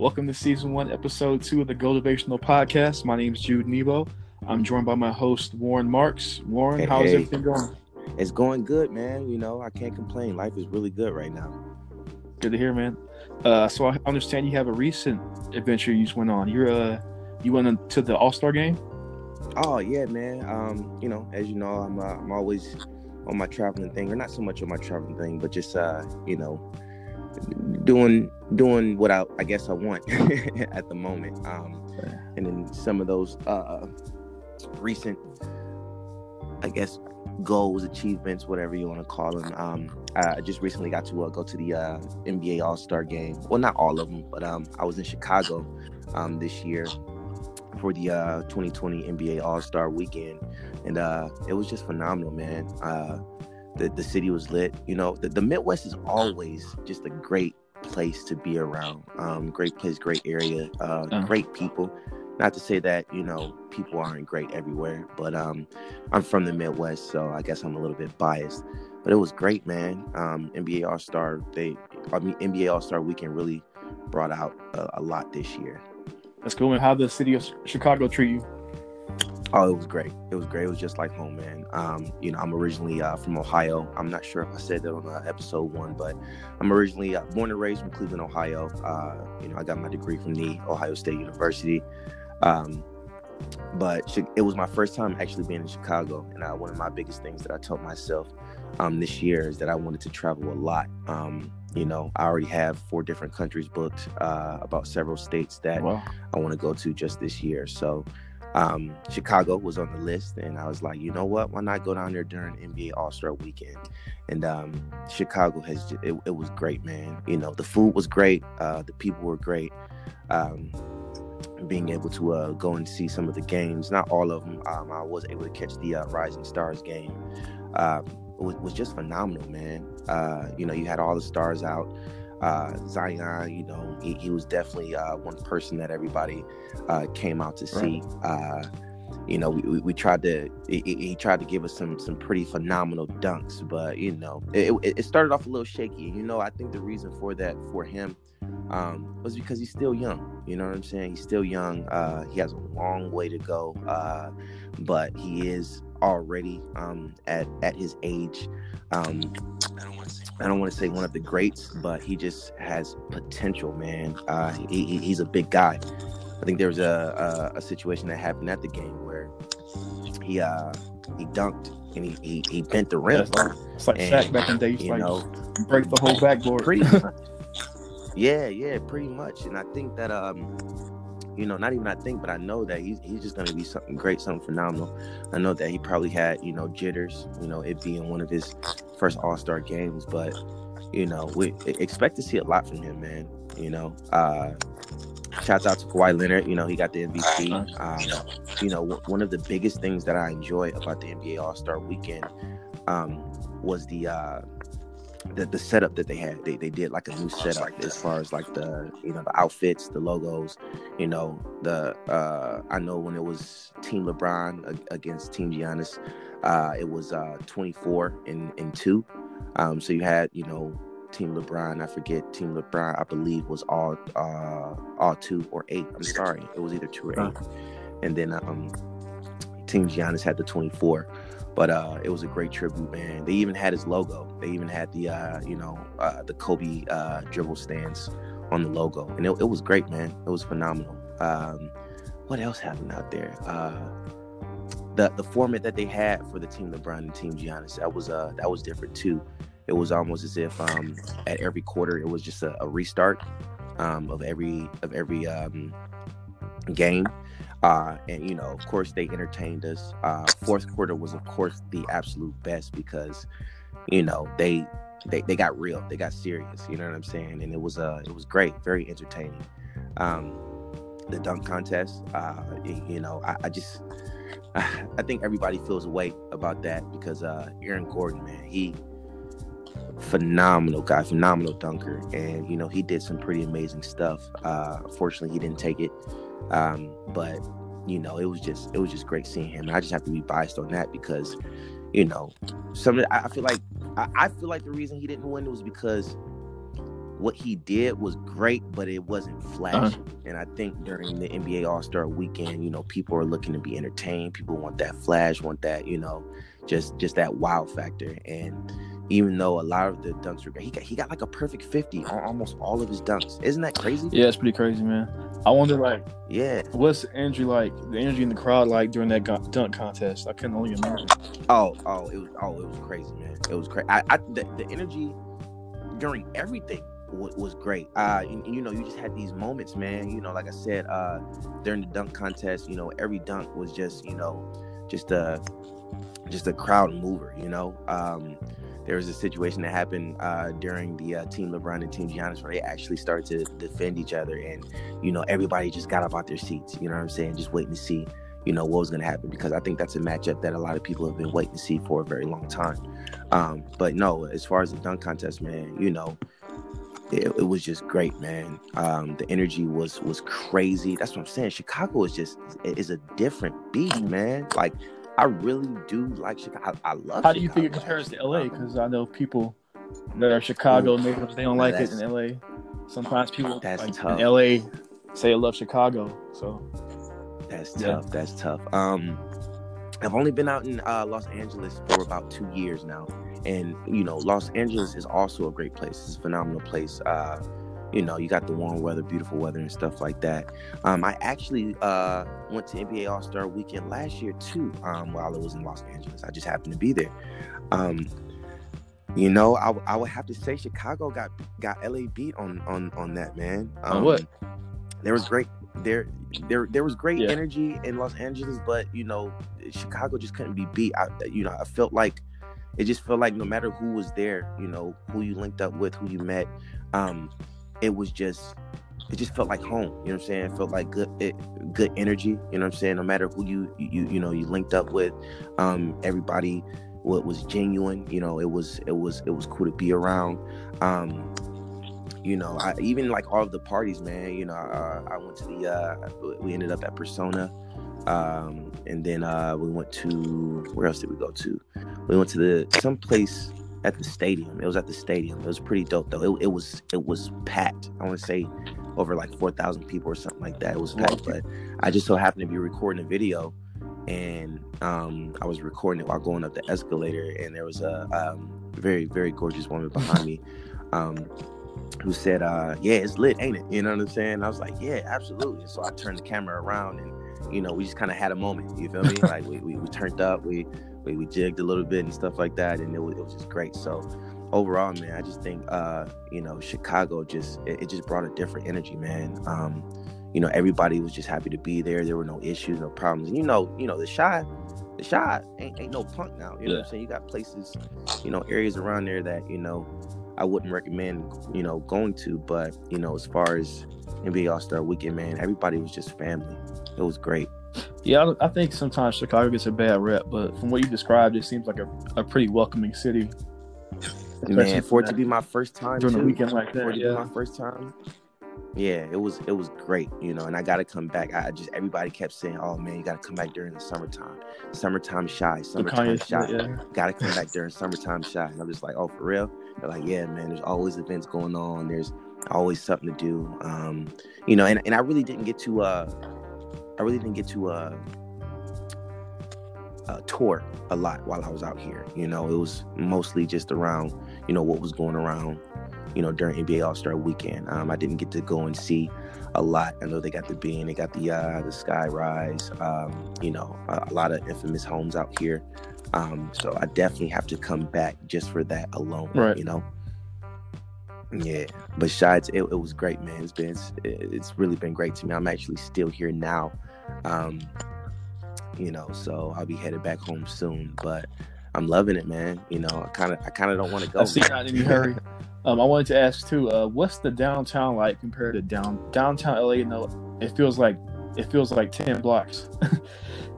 Welcome to season one, episode two of the Motivational Podcast. My name is Jude Nebo. I'm joined by my host, Warren Marks. Warren, Hey, how's hey. everything going? It's going good, man. You know, I can't complain. Life is really good right now. Good to hear, man. Uh, so I understand you have a recent adventure you just went on. You're uh, you went to the All Star game. Oh yeah, man. Um, you know, as you know, I'm uh, I'm always on my traveling thing, or not so much on my traveling thing, but just uh, you know, doing doing what I I guess I want at the moment. Um, and then some of those uh recent, I guess, goals, achievements, whatever you want to call them. Um, I just recently got to uh, go to the uh, NBA All Star game. Well, not all of them, but um, I was in Chicago um, this year for the uh, 2020 NBA All Star Weekend, and uh, it was just phenomenal, man. Uh, the the city was lit. You know, the, the Midwest is always just a great place to be around. Um, great place, great area, uh, Uh. great people. Not to say that you know people aren't great everywhere, but um, I'm from the Midwest, so I guess I'm a little bit biased. But it was great, man. Um, NBA All Star, they, I mean, NBA All Star Weekend really brought out a, a lot this year. That's cool. And How the city of Chicago treat you? Oh, it was great. It was great. It was just like home, man. Um, you know, I'm originally uh, from Ohio. I'm not sure if I said that on uh, episode one, but I'm originally uh, born and raised from Cleveland, Ohio. Uh, you know, I got my degree from the Ohio State University. Um, but it was my first time actually being in Chicago, and uh, one of my biggest things that I told myself um, this year is that I wanted to travel a lot. Um, you know, I already have four different countries booked, uh, about several states that Wow. I want to go to just this year. So um, Chicago was on the list, and I was like, you know what? Why not go down there during NBA All Star Weekend? And um, Chicago has ju- it, it was great, man. You know, the food was great, uh, the people were great. Um, being able to uh, go and see some of the games, not all of them. Um, I was able to catch the uh, Rising Stars game. Um, was, was just phenomenal, man. Uh, you know, you had all the stars out. Uh, Zion, you know, he, he was definitely uh, one person that everybody uh, came out to see. Uh, you know, we, we, we tried to he, he- tried to give us some some pretty phenomenal dunks, but you know, it, it it started off a little shaky. You know, I think the reason for that for him um, was because he's still young. You know what I'm saying? He's still young. Uh, he has a long way to go, uh, but he is already um, at at his age. Um, I don't want to say I don't want to say one of the greats, but he just has potential, man. Uh, he, he- he's a big guy. I think there was a, a a situation that happened at the game where he uh he dunked and he he, he bent the rim. It's like, it's like And, Shaq back in the day. He used to, You like know, break the whole backboard. pretty much. yeah, yeah, pretty much. And I think that um, you know, not even I think, but I know that he's he's just gonna be something great, something phenomenal. I know that he probably had you know jitters, you know, it being one of his first All Star games, but you know, we expect to see a lot from him, man. You know, uh, shouts out to Kawhi Leonard. You know, he got the MVP. Um, you know, w- one of the biggest things that I enjoy about the NBA All Star Weekend um, was the uh, the the setup that they had. They they did like a new setup as far as like the you know the outfits, the logos. You know the uh, I know when it was Team LeBron against Team Giannis, uh, it was uh, 24 and and two. Um, so you had you know Team LeBron. I forget Team LeBron. I believe was all uh, all two or eight. I'm sorry, it was either two or eight. And then um, Team Giannis had the 24 but uh, it was a great tribute, man. They even had his logo. They even had the uh, you know uh, the Kobe uh, dribble stance on the logo, and it, it was great, man. It was phenomenal. Um, what else happened out there? Uh, the the format that they had for the team LeBron and team Giannis that was uh that was different too. It was almost as if um, at every quarter it was just a, a restart um, of every of every um, game. Uh, and you know, of course, they entertained us. Uh, fourth quarter was, of course, the absolute best because, you know, they they, they got real, they got serious. You know what I'm saying? And it was uh it was great, very entertaining. Um, the dunk contest, uh, you know, I, I just I think everybody feels way about that because uh, Aaron Gordon, man, he phenomenal guy, phenomenal dunker, and you know he did some pretty amazing stuff. Uh, unfortunately, he didn't take it, um, but you know it was just it was just great seeing him. And I just have to be biased on that because you know some I feel like I, I feel like the reason he didn't win was because what he did was great, but it wasn't flashy. Uh-huh. And I think during the NBA All Star Weekend, you know, people are looking to be entertained. People want that flash, want that, you know, just just that wow factor. And even though a lot of the dunks were great, he got he got like a perfect fifty on almost all of his dunks. Isn't that crazy? Yeah, it's pretty crazy, man. I wonder, like, yeah, what's the energy like? The energy in the crowd like during that dunk contest? I can only imagine. Oh, oh, it was oh, it was crazy, man. It was crazy. I, I the, the energy during everything was great. Uh, and, you know, you just had these moments, man. You know, like I said, uh, during the dunk contest, you know, every dunk was just, you know, just a just a crowd mover. You know, um, there was a situation that happened uh, during the uh, Team LeBron and Team Giannis where they actually started to defend each other, and you know, everybody just got up out their seats. You know what I'm saying? Just waiting to see you know what was going to happen because I think that's a matchup that a lot of people have been waiting to see for a very long time. Um, but no, as far as the dunk contest, man, you know, it, it was just great, man. Um, the energy was was crazy. That's what I'm saying. Chicago is just is a different beast, man. Like I really do like Chicago. I, I love. How do you think it compares to LA? Because I know people that are Chicago natives, they don't like it in LA. Sometimes people that's like, tough. in LA say I love Chicago. So that's tough. Yeah. That's tough. Um, I've only been out in uh, Los Angeles for about two years now, and you know, Los Angeles is also a great place. It's a phenomenal place. Uh, you know, you got the warm weather, beautiful weather, and stuff like that. Um, I actually uh, went to NBA All Star Weekend last year too, um, while I was in Los Angeles. I just happened to be there. Um, you know, I, I would have to say Chicago got got LA beat on on on that man. Um, what? There was great there there there was great yeah. energy in Los Angeles, but you know, Chicago just couldn't be beat. I you know, I felt like it just felt like no matter who was there, you know, who you linked up with, who you met, um, it was just it just felt like home. You know what I'm saying? It felt like good it, good energy. You know what I'm saying? No matter who you you you know you linked up with, um, everybody what was genuine. You know, it was it was it was cool to be around. Um, you know, I, even like all of the parties, man. You know, uh, I went to the. Uh, we ended up at Persona, um, and then uh, we went to where else did we go to? We went to the some place at the stadium. It was at the stadium. It was pretty dope though. It, it was it was packed. I want to say over like four thousand people or something like that. It was packed, but I just so happened to be recording a video, and um, I was recording it while going up the escalator, and there was a um, very very gorgeous woman behind me. Um, who said, uh, yeah, it's lit, ain't it? You know what I'm saying? I was like, yeah, absolutely. So I turned the camera around and, you know, we just kind of had a moment. You feel me? like we, we, we, turned up, we, we, we jigged a little bit and stuff like that. And it was, it was just great. So overall, man, I just think, uh, you know, Chicago just, it, it just brought a different energy, man. Um, you know, everybody was just happy to be there. There were no issues, no problems. And you know, you know, the shot, the shot ain't, ain't no punk now. You know yeah. what I'm saying? You got places, you know, areas around there that, you know, I wouldn't recommend, you know, going to. But you know, as far as NBA All Star Weekend, man, everybody was just family. It was great. Yeah, I think sometimes Chicago gets a bad rep, but from what you described, it seems like a, a pretty welcoming city. Man, for it to be my first time during too, the weekend like that, yeah. my first time, yeah, it was it was great, you know, and I got to come back. I just everybody kept saying, "Oh man, you got to come back during the summertime, summertime Chi, summertime Chi, yeah. got to come back during summertime Chi." And I'm just like, "Oh, for real?" They're like, "Yeah, man. There's always events going on. There's always something to do." Um, you know, and and I really didn't get to uh, I really didn't get to uh, uh, tour a lot while I was out here. You know, it was mostly just around, you know, what was going around you know, during NBA All Star Weekend. Um, I didn't get to go and see a lot. I know they got the Bean, they got the uh, the Sky Rise, um, you know, a, a, lot of infamous homes out here. Um, so I definitely have to come back just for that alone. Right. You know. Yeah, but Shides, it, it was great, man. It's been it's, it's really been great to me. I'm actually still here now. Um, you know, so I'll be headed back home soon, but I'm loving it, man. You know, I kind of I kind of don't want to go. I see not in any hurry. Um, I wanted to ask too, uh, what's the downtown like compared to down downtown LA? You know, it feels like it feels like ten blocks.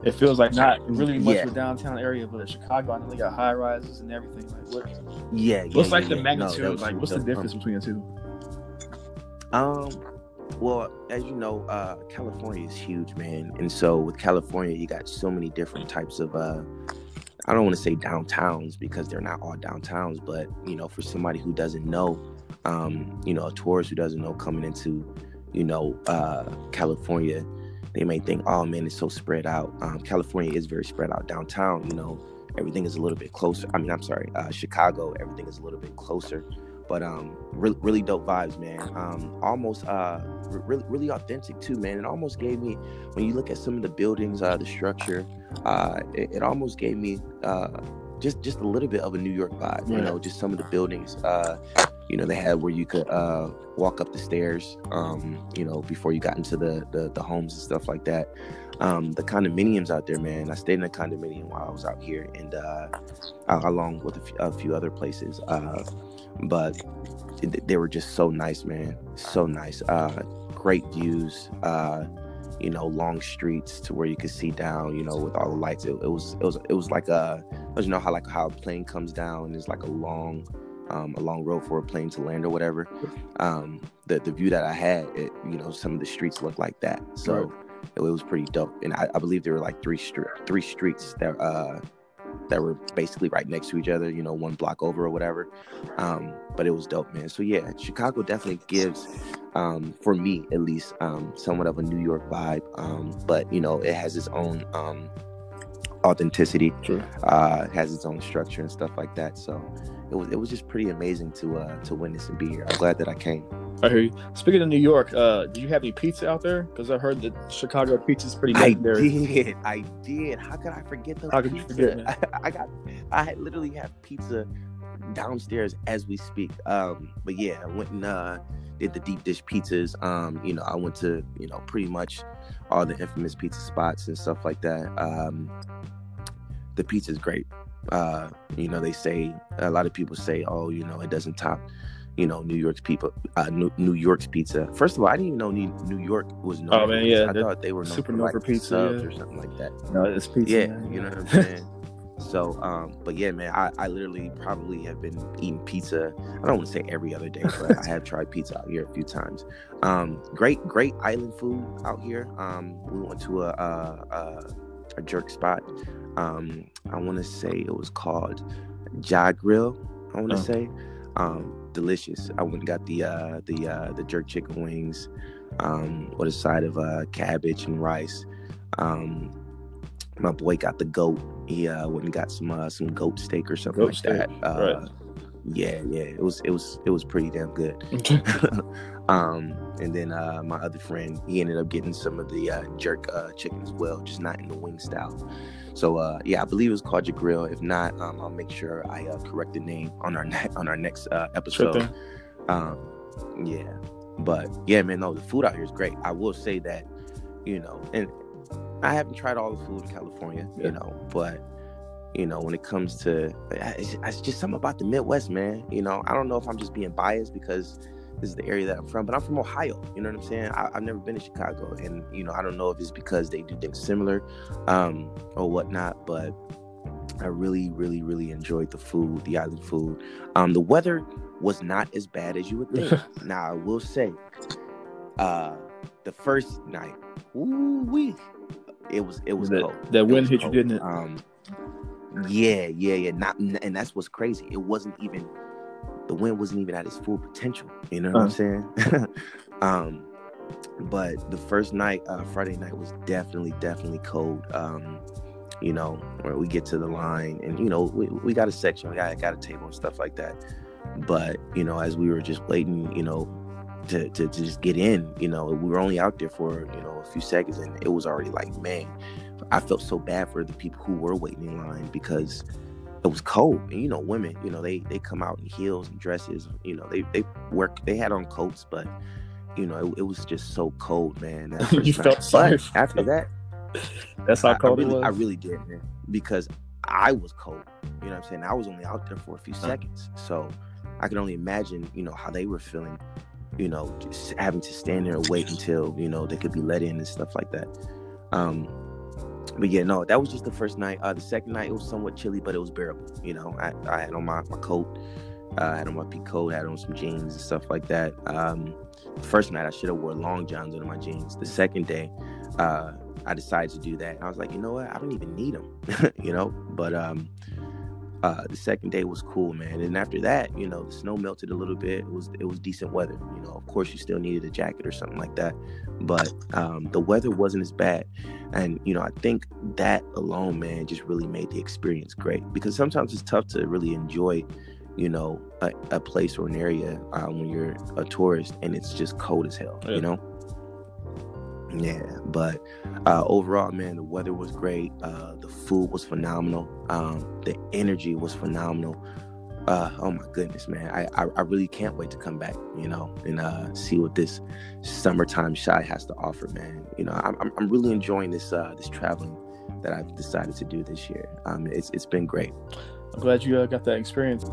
it feels like not really much yeah. of a downtown area, but Chicago, I know they got high rises and everything. Like what? Yeah, What's yeah, like yeah, the magnitude? No, like what's the difference between the two? Um, well, as you know, uh, California is huge, man, and so with California, you got so many different types of uh, I don't want to say downtowns because they're not all downtowns, but you know, for somebody who doesn't know, um, you know, a tourist who doesn't know coming into, you know, uh, California, they may think, oh man, it's so spread out. Um, California is very spread out downtown. You know, everything is a little bit closer. I mean, I'm sorry, uh, Chicago, everything is a little bit closer. But um, really, really dope vibes, man. Um, almost uh, really, really authentic too, man. It almost gave me, when you look at some of the buildings, uh, the structure, uh, it, it almost gave me uh, just just a little bit of a New York vibe. You know, just some of the buildings. Uh, you know, they had where you could uh, walk up the stairs. Um, you know, before you got into the, the the homes and stuff like that. Um, the condominiums out there, man. I stayed in a condominium while I was out here, and uh, along with a few, other places. Uh, but they were just so nice, man. So nice. Uh, great views. Uh, you know, long streets to where you could see down. You know, with all the lights. It, it was it was it was like a you know how like how a plane comes down it's like a long um, a long road for a plane to land or whatever. Um, the the view that I had, it, you know, some of the streets looked like that. So right. it, it, was pretty dope. And I, I, believe there were like three stri- three streets that uh, that were basically right next to each other, you know, one block over or whatever. Um, but it was dope, man. So yeah, Chicago definitely gives, um, for me at least, um, somewhat of a New York vibe. Um, but you know, it has its own um, authenticity, sure. uh, has its own structure and stuff like that. So it was it was just pretty amazing to uh, to witness and be here. I'm glad that I came. I hear you. Speaking of New York, uh, do you have any pizza out there? Because I heard that Chicago pizza is pretty legendary. I did. I did. How could I forget How could pizza? you forget? I, I, got. I literally have pizza downstairs as we speak. Um, but yeah, I went and uh, did the deep dish pizzas. Um, you know, I went to you know pretty much all the infamous pizza spots and stuff like that. Um, the is great. Uh, you know, they say a lot of people say, oh, you know, it doesn't top you know New York's people, uh, New, New, York's pizza. First of all, I didn't even know New, York was known. Oh man, yeah, I thought they were super known for pizza yeah. or something like that. No, it's pizza. Yeah, man. you know what I'm saying. So, um, but yeah, man, I, I literally probably have been eating pizza. I don't want to say every other day, but I have tried pizza out here a few times. Um, great, great island food out here. Um, we went to a a, a, a jerk spot. Um, I want to say it was called Ja Grill. I want to oh. say. Um, delicious. I went and got the uh, the uh, the jerk chicken wings um, with a side of uh, cabbage and rice. Um, my boy got the goat. He uh, went and got some uh, some goat steak or something goat like steak. that. Uh, right. Yeah, yeah, it was it was it was pretty damn good. um, and then uh, my other friend, he ended up getting some of the uh, jerk uh, chicken as well, just not in the wing style. So uh, yeah, I believe it was called your grill. If not, um, I'll make sure I uh, correct the name on our ne- on our next uh, episode. Sure um, yeah, but yeah, man, no, the food out here is great. I will say that, you know, and I haven't tried all the food in California, yeah. you know, but you know, when it comes to it's, it's just something about the Midwest, man. You know, I don't know if I'm just being biased because this is the area that I'm from, but I'm from Ohio. You know what I'm saying? I, have never been to Chicago, and you know, I don't know if it's because they do things similar um, or whatnot, but I really, really, really enjoyed the food, the island food. Um, the weather was not as bad as you would think. now, I will say, uh, the first night, ooh wee, it was it was that, cold. That wind hit cold. you, didn't it? Um, yeah, yeah, yeah. Not, and that's what's crazy. It wasn't even the wind wasn't even at its full potential. You know what uh. I'm saying? um, but the first night, uh, Friday night, was definitely, definitely cold. Um, you know, where we get to the line, and you know, we, we got a section, we got, got a table and stuff like that. But you know, as we were just waiting, you know, to, to, to just get in, you know, we were only out there for you know a few seconds, and it was already like, man, I felt so bad for the people who were waiting in line because it was cold. And you know women you know they they come out in heels and dresses you know they they work they had on coats but you know it, it was just so cold man you felt sorry after that that's how cold I, I really, it was i really did man because i was cold you know what i'm saying? I was only out there for a few uh. seconds. So i can only imagine you know how they were feeling you know just having to stand there and wait until you know they could be let in and stuff like that um but yeah, no, that was just the first night. Uh, the second night it was somewhat chilly, but it was bearable. You know, I, I had on my, my coat, uh, I had on my peak coat, I had on some jeans and stuff like that. Um, the first night I should have wore long johns under my jeans. The second day, uh, I decided to do that. I was like, you know what? I don't even need them, you know. But um, uh, the second day was cool, man. And after that, you know, the snow melted a little bit. It was it was decent weather. You know, of course, you still needed a jacket or something like that, but um, the weather wasn't as bad. And you know, I think that alone, man, just really made the experience great. Because sometimes it's tough to really enjoy, you know, a, a place or an area uh, when you're a tourist and it's just cold as hell. Yeah. You know. Yeah, but uh, overall, man, the weather was great. Uh, the food was phenomenal. Um, the energy was phenomenal. Uh, oh my goodness, man! I, I, I really can't wait to come back, you know, and uh, see what this summertime Chi has to offer, man. You know, I'm I'm really enjoying this uh, this traveling that I've decided to do this year. Um, it's it's been great. I'm glad you uh, got that experience.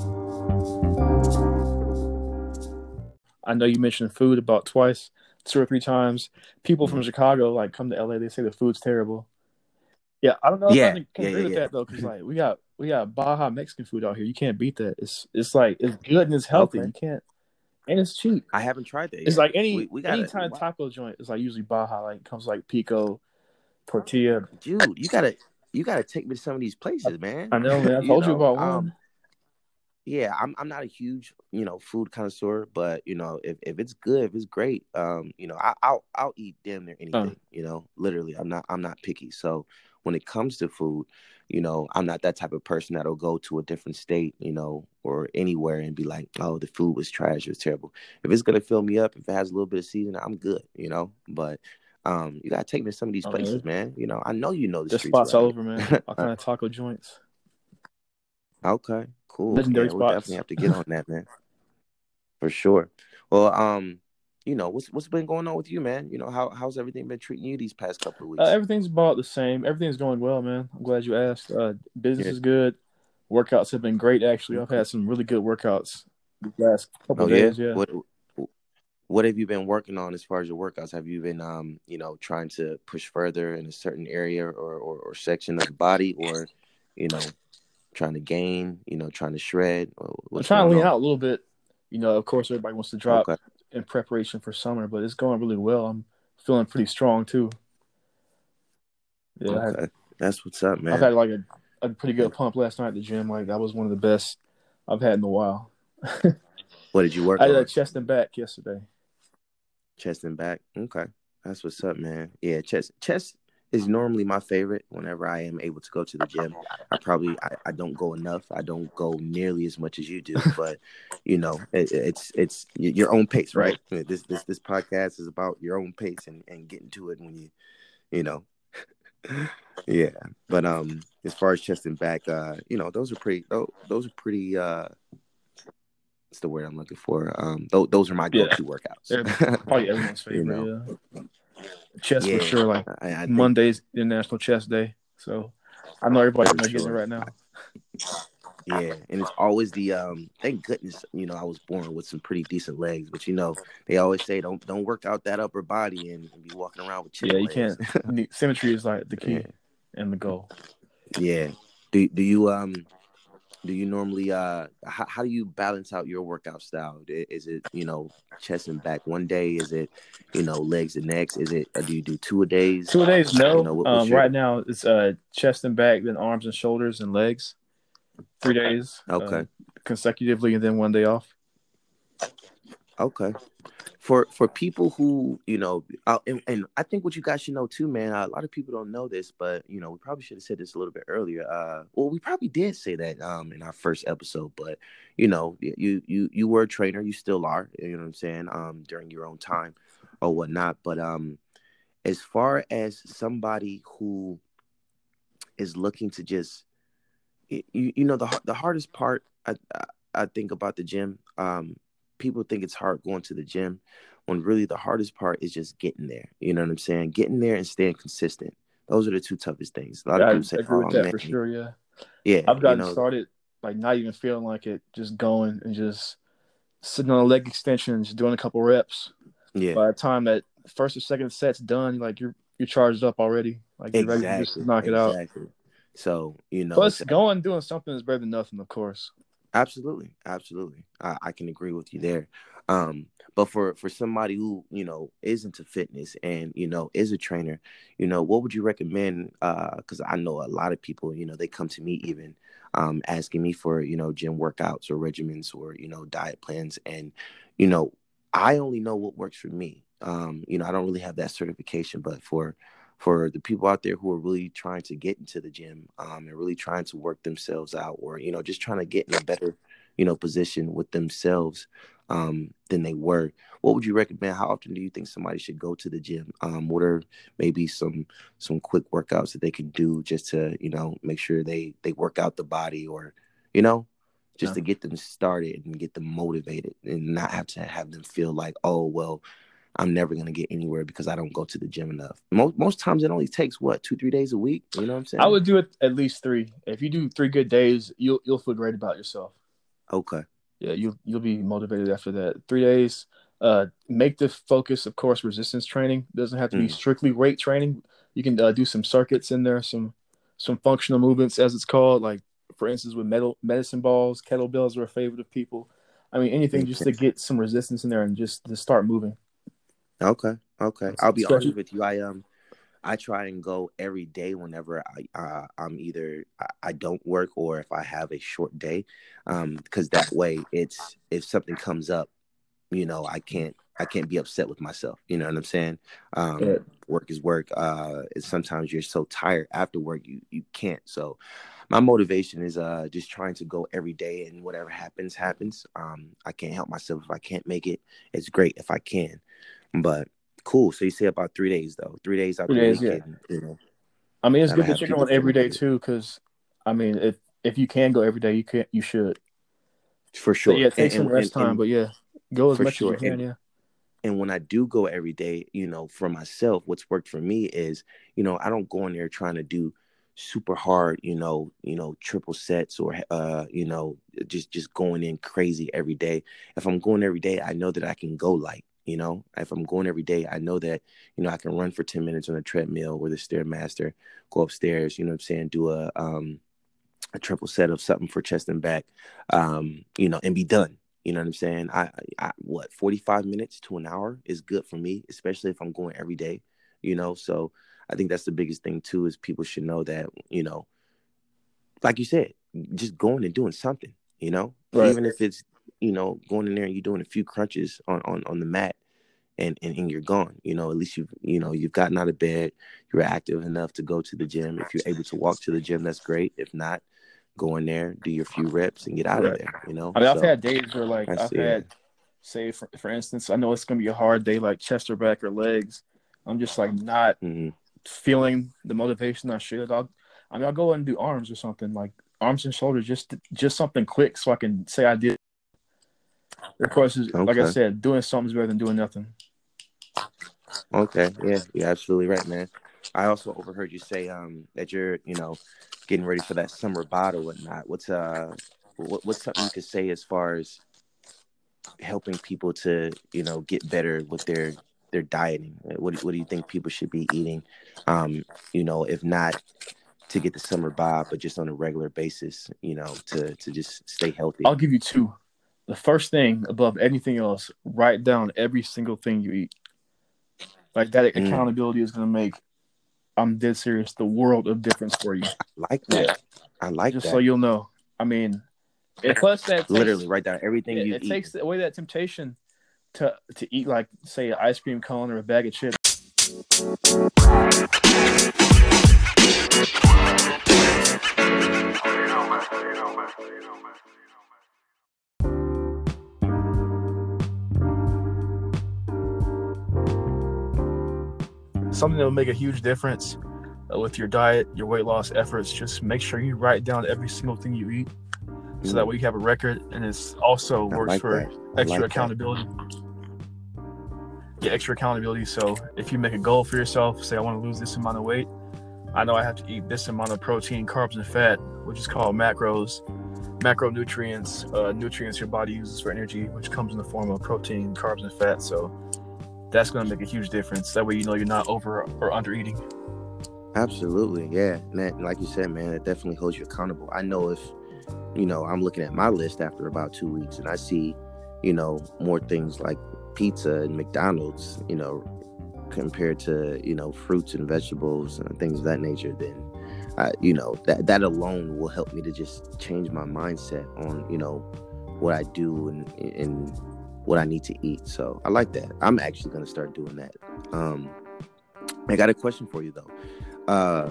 I know you mentioned food about twice two or three times. People from mm-hmm. Chicago like come to LA. They say the food's terrible. Yeah, I don't know. Yeah, I can, yeah, agree yeah, with yeah. that though, because like we got we got Baja Mexican food out here. You can't beat that. It's it's like it's good and it's healthy. Okay. You can't, and it's cheap. I haven't tried that. Yet. It's like any we, we any kind of taco joint. It's like usually Baja. Like comes like pico, tortilla. Dude, you gotta you gotta take me to some of these places, man. I know, man. I told you, know, you about um, one yeah, I'm I'm not a huge you know food connoisseur, but you know if, if it's good, if it's great, um, you know I, will I'll eat damn near anything. You know, literally, I'm not I'm not picky. So when it comes to food, you know, I'm not that type of person that'll go to a different state, you know, or anywhere and be like, oh, the food was trash, it was terrible. If it's gonna fill me up, if it has a little bit of seasoning, I'm good, you know. But um, you gotta take me to some of these oh, places, man. You know, I know you know the There's spots all over, man. All kind of taco joints. Okay, cool. Legendary yeah, spots. We'll definitely have to get on that, man. For sure. Well, um, you know, what's what's been going on with you, man? You know, how how's everything been treating you these past couple of weeks? Uh, everything's about the same. Everything's going well, man. I'm glad you asked. Uh, business yeah. is good. Workouts have been great. Actually, I've had some really good workouts the last couple oh, days. Yeah. What what have you been working on as far as your workouts? Have you been, um, you know, trying to push further in a certain area or, or, or section of the body, or, you know, trying to gain, you know, trying to shred? I'm trying to lean on? out a little bit. You know, of course, everybody wants to drop okay. in preparation for summer, but it's going really well. I'm feeling pretty strong too. Yeah, okay. had, that's what's up, man. I've had like a, a pretty good pump last night at the gym. Like that was one of the best I've had in a while. what did you work? I did a chest and back yesterday. Chest and back. Okay, that's what's up, man. Yeah, chest chest is normally my favorite whenever I am able to go to the gym. I probably I, I don't go enough. I don't go nearly as much as you do, but you know, it, it's it's your own pace, right? This this this podcast is about your own pace and, and getting to it when you you know. yeah. But um as far as chest and back, uh, you know, those are pretty oh, those are pretty uh what's the word I'm looking for? Um those, those are my go-to yeah. workouts. probably everyone's favorite, you know? yeah. Chess yeah, for sure. Like I, I. Monday's International Chess Day, so I know everybody's sure. getting it right now. Yeah, and it's always the um. Thank goodness, you know, I was born with some pretty decent legs, but you know, they always say don't don't work out that upper body and, and be walking around with Yeah, you legs. can't. Symmetry is like the key yeah. and the goal. Yeah. Do do you um do you normally uh how, how do you balance out your workout style? Is it you know chest and back one day? Is it you know legs the next is it do you do two a days? Two a days no. you know, what, um, your... right now it's uh chest and back then arms and shoulders and legs three days okay. uh, consecutively and then one day off okay. For for people who you know uh, and, and, i think what you guys should know too man a lot of people don't know this but you know we probably should have said this a little bit earlier uh well we probably did say that um in our first episode but you know you you you were a trainer you still are you know what i'm saying um during your own time or whatnot but um as far as somebody who is looking to just you, you know the the hardest part I, I I think about the gym um people think it's hard going to the gym when really the hardest part is just getting there. You know what I'm saying? Getting there and staying consistent. Those are the two toughest things. A lot yeah, of people say, agree with oh, that man. for sure. Yeah. Yeah. I've gotten you know, started like not even feeling like it, just going and just sitting on a leg extension, just doing a couple reps. Yeah. By the time that first or second set's done, like you're you're charged up already. Like you're exactly. ready to just knock it exactly. out. So, you know. Plus going doing something is better than nothing, of course. Absolutely, absolutely. I, I can agree with you there. Um, but for for somebody who you know is into fitness and you know is a trainer, you know, what would you recommend? Because uh, I know a lot of people, you know, they come to me even um, asking me for you know gym workouts or regimens or you know diet plans, and you know, I only know what works for me. Um, you know, I don't really have that certification, but for for the people out there who are really trying to get into the gym um, and really trying to work themselves out or you know just trying to get in a better you know position with themselves um, than they were. What would you recommend? How often do you think somebody should go to the gym? Um, what are maybe some some quick workouts that they can do just to you know make sure they they work out the body or you know just yeah. to get them started and get them motivated and not have to have them feel like oh well I'm never gonna get anywhere because I don't go to the gym enough. Most most times it only takes what two three days a week. You know what I'm saying? I would do it at least three. If you do three good days, you'll you'll feel great about yourself. Okay. Yeah, you you'll be motivated after that. Three days. Uh, make the focus, of course, resistance training. doesn't have to be mm. strictly weight training. You can uh, do some circuits in there, some some functional movements, as it's called. Like for instance, with metal medicine balls, kettlebells are a favorite of people. I mean, anything just to get some resistance in there and just to start moving. Okay, okay. I'll be honest with you. I um, I try and go every day whenever I uh, I'm either I, I, don't work or if I have a short day, um, because that way it's if something comes up, you know, I can't I can't be upset with myself. You know what I'm saying? Um, yeah. Work is work. Uh, sometimes you're so tired after work you you can't. So my motivation is uh just trying to go every day and whatever happens happens. Um, I can't help myself if I can't make it. It's great if I can. But cool. So you say about three days though. Three days out three days, yeah. You know, I mean, it's good that you're going every day too, because I mean, if if you can go every day, you can you should. For sure. yeah, take some rest and, time, and, but yeah, go as much sure. as you can. And, yeah. And when I do go every day, you know, for myself, what's worked for me is, you know, I don't go in there trying to do super hard, you know, you know, triple sets or uh, you know, just just going in crazy every day. If I'm going every day, I know that I can go light. You know, if I'm going every day, I know that, you know, I can run for 10 minutes on a treadmill or the Stairmaster, go upstairs, you know what I'm saying, do a um a triple set of something for chest and back, um, you know, and be done. You know what I'm saying? I, I what 45 minutes to an hour is good for me, especially if I'm going every day, you know. So I think that's the biggest thing too, is people should know that, you know, like you said, just going and doing something, you know, right. even if it's you know, going in there and you're doing a few crunches on on, on the mat and, and, and you're gone. You know, at least you've you know, you've gotten out of bed, you're active enough to go to the gym. If you're able to walk to the gym, that's great. If not, go in there, do your few reps and get out right. of there. You know? I mean, so, I've had days where like I've had say for, for instance, I know it's gonna be a hard day like chest or back or legs. I'm just like not mm-hmm. feeling the motivation I should. I'll I mean I'll go and do arms or something like arms and shoulders just just something quick so I can say I did of course, okay. like I said, doing something is better than doing nothing. Okay, yeah, you're absolutely right, man. I also overheard you say um that you're, you know, getting ready for that summer bod or whatnot. What's uh, what, what's something you could say as far as helping people to, you know, get better with their their dieting? What what do you think people should be eating? Um, you know, if not to get the summer bod, but just on a regular basis, you know, to to just stay healthy. I'll give you two the first thing above anything else, write down every single thing you eat. Like that mm. accountability is going to make, I'm dead serious, the world of difference for you. I like that. Yeah. I like Just that. so you'll know. I mean, it, plus that takes, literally write down everything it, you it eat. takes away that temptation to to eat like say an ice cream cone or a bag of chips. Something that will make a huge difference uh, with your diet, your weight loss efforts. Just make sure you write down every single thing you eat, so that mm. way you have a record, and it also works like for extra like accountability. That. Yeah, extra accountability. So if you make a goal for yourself, say I want to lose this amount of weight, I know I have to eat this amount of protein, carbs, and fat, which is called macros, macronutrients, uh, nutrients your body uses for energy, which comes in the form of protein, carbs, and fat. So that's going to make a huge difference. That way, you know you're not over or under eating. Absolutely, yeah, man. Like you said, man, it definitely holds you accountable. I know if you know, I'm looking at my list after about two weeks, and I see, you know, more things like pizza and McDonald's, you know, compared to you know fruits and vegetables and things of that nature, then I, you know that that alone will help me to just change my mindset on you know what I do and and what I need to eat. So I like that. I'm actually gonna start doing that. Um, I got a question for you though. Uh,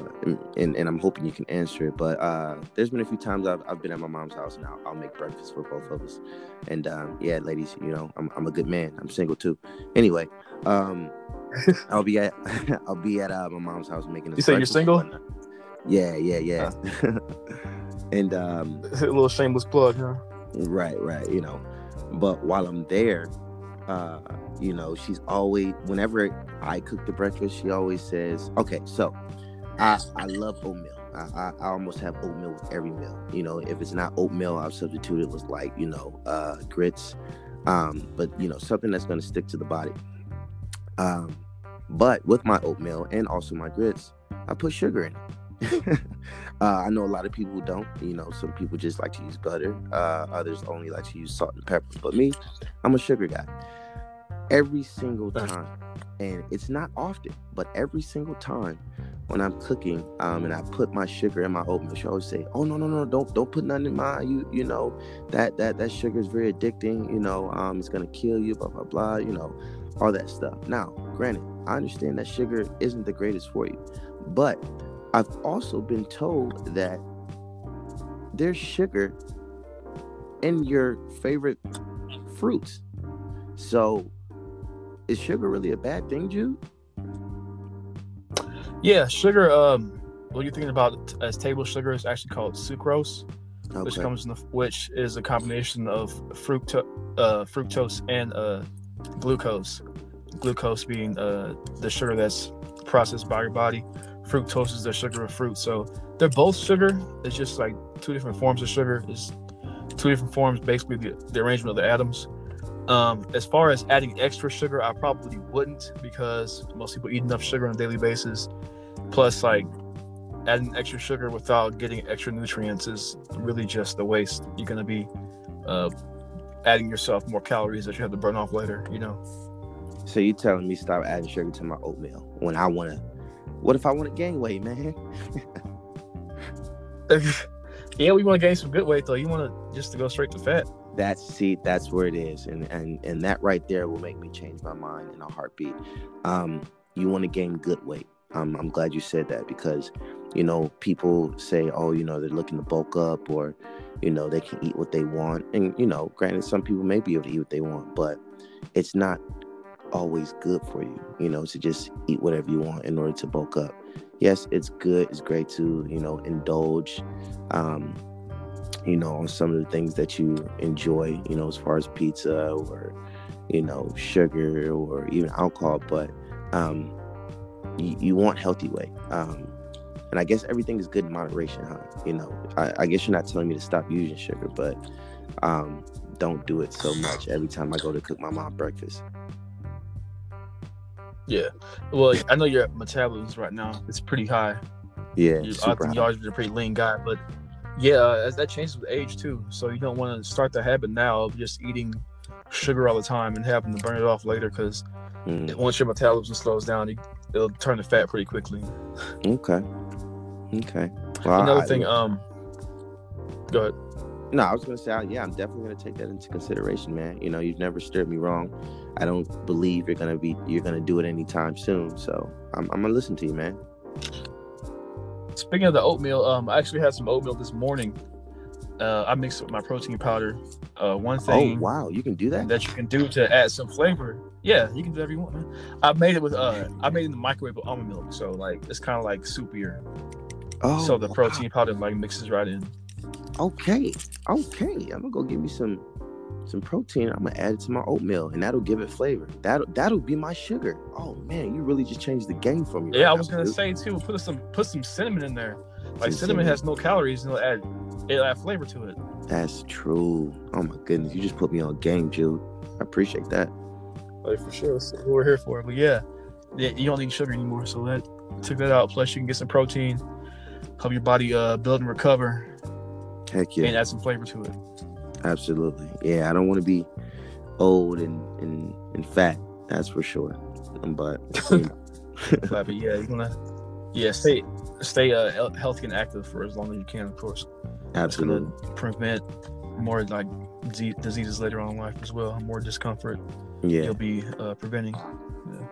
and, and I'm hoping you can answer it. But uh, there's been a few times I've, I've been at my mom's house and I'll, I'll make breakfast for both of us. And um, yeah, ladies, you know, I'm, I'm a good man. I'm single too. Anyway, um, I'll be at I'll be at uh, my mom's house making. You say you're single? Yeah, yeah, yeah. and um, a little shameless plug, huh? Right, right. You know, but while I'm there, uh, you know, she's always whenever I cook the breakfast, she always says, "Okay, so I I love oatmeal. I, I, almost have oatmeal with every meal. You know, if it's not oatmeal, I'll substitute it with like you know uh, grits, um, but you know something that's going to stick to the body. Um, but with my oatmeal and also my grits, I put sugar in it. uh, I know a lot of people don't. You know, some people just like to use butter. Uh, others only like to use salt and pepper. But me, I'm a sugar guy. Every single time, and it's not often, but every single time when I'm cooking, um, and I put my sugar in my oatmeal, she always say, "Oh no, no, no, don't don't put nothing in my you you know that that that sugar is very addicting. You know, um, it's gonna kill you. Blah blah blah. You know, all that stuff. Now, granted, I understand that sugar isn't the greatest for you, but I've also been told that there's sugar in your favorite fruits. So, is sugar really a bad thing, Jude? Yeah, sugar. Um, what you're thinking about as table sugar is actually called sucrose, okay. which comes in the, which is a combination of fructo- uh, fructose and uh, glucose. Glucose being uh, the sugar that's processed by your body. Fructose is the sugar of fruit. So they're both sugar. It's just like two different forms of sugar. It's two different forms, basically the, the arrangement of the atoms. Um, as far as adding extra sugar, I probably wouldn't because most people eat enough sugar on a daily basis. Plus, like adding extra sugar without getting extra nutrients is really just a waste. You're gonna be uh, adding yourself more calories that you have to burn off later, you know. So you're telling me stop adding sugar to my oatmeal when I want to? What if I want to gain weight, man? yeah, we want to gain some good weight though. You want to just to go straight to fat. That's see, that's where it is, and and and that right there will make me change my mind in a heartbeat. Um, you want to gain good weight. Um, I'm glad you said that because, you know, people say, oh, you know, they're looking to bulk up or you know they can eat what they want and you know granted some people may be able to eat what they want but it's not always good for you you know to just eat whatever you want in order to bulk up yes it's good it's great to you know indulge um you know on some of the things that you enjoy you know as far as pizza or you know sugar or even alcohol but um you, you want healthy weight um and I guess everything is good in moderation, huh? You know, I, I guess you're not telling me to stop using sugar, but um, don't do it so much every time I go to cook my mom breakfast. Yeah. Well, I know your metabolism right now it's pretty high. Yeah. You, I think you're a pretty lean guy, but yeah, uh, that changes with age too. So you don't want to start the habit now of just eating sugar all the time and having to burn it off later because mm. once your metabolism slows down, it'll turn to fat pretty quickly. Okay. Okay. Well, Another I, thing, um, go ahead. No, I was gonna say, yeah, I'm definitely gonna take that into consideration, man. You know, you've never steered me wrong. I don't believe you're gonna be you're gonna do it anytime soon. So I'm, I'm gonna listen to you, man. Speaking of the oatmeal, um, I actually had some oatmeal this morning. Uh, I mixed with my protein powder. Uh, one oh, thing. Oh wow, you can do that. That you can do to add some flavor. Yeah, you can do whatever you want, man. I made it with uh, I made it in the microwave with almond milk, so like it's kind of like soupier. Oh, so the protein wow. powder like mixes right in. Okay, okay. I'm gonna go give me some some protein. I'm gonna add it to my oatmeal, and that'll give it flavor. That'll that'll be my sugar. Oh man, you really just changed the game for me. Yeah, right I was now, gonna dude. say too. Put some put some cinnamon in there. Like cinnamon, cinnamon has no calories, and it'll add it'll add flavor to it. That's true. Oh my goodness, you just put me on game, Jude. I appreciate that. Like for sure, that's what we're here for. But yeah, yeah, you don't need sugar anymore, so that took that out. Plus, you can get some protein help your body uh, build and recover. Heck yeah. And add some flavor to it. Absolutely. Yeah, I don't want to be old and, and, and fat. That's for sure. But, know. but yeah, you wanna yeah stay stay uh, healthy and active for as long as you can, of course. Absolutely. Prevent more like diseases later on in life as well. More discomfort. Yeah. You'll be uh, preventing. Yeah.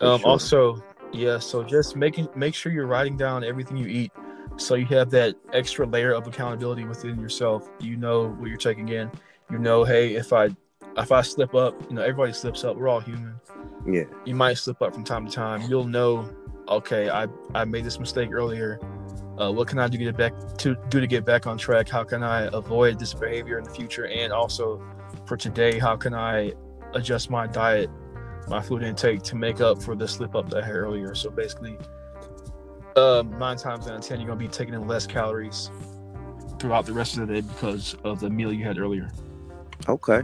Um, sure. Also, yeah. So just making make sure you're writing down everything you eat, so you have that extra layer of accountability within yourself. You know what you're taking in. You know, hey, if I if I slip up, you know, everybody slips up. We're all human. Yeah. You might slip up from time to time. You'll know, okay, I I made this mistake earlier. Uh, what can I do to get back to do to get back on track? How can I avoid this behavior in the future? And also for today, how can I adjust my diet, my food intake to make up for the slip up that I had earlier? So basically, um, nine times out of ten, you're gonna be taking in less calories throughout the rest of the day because of the meal you had earlier. Okay,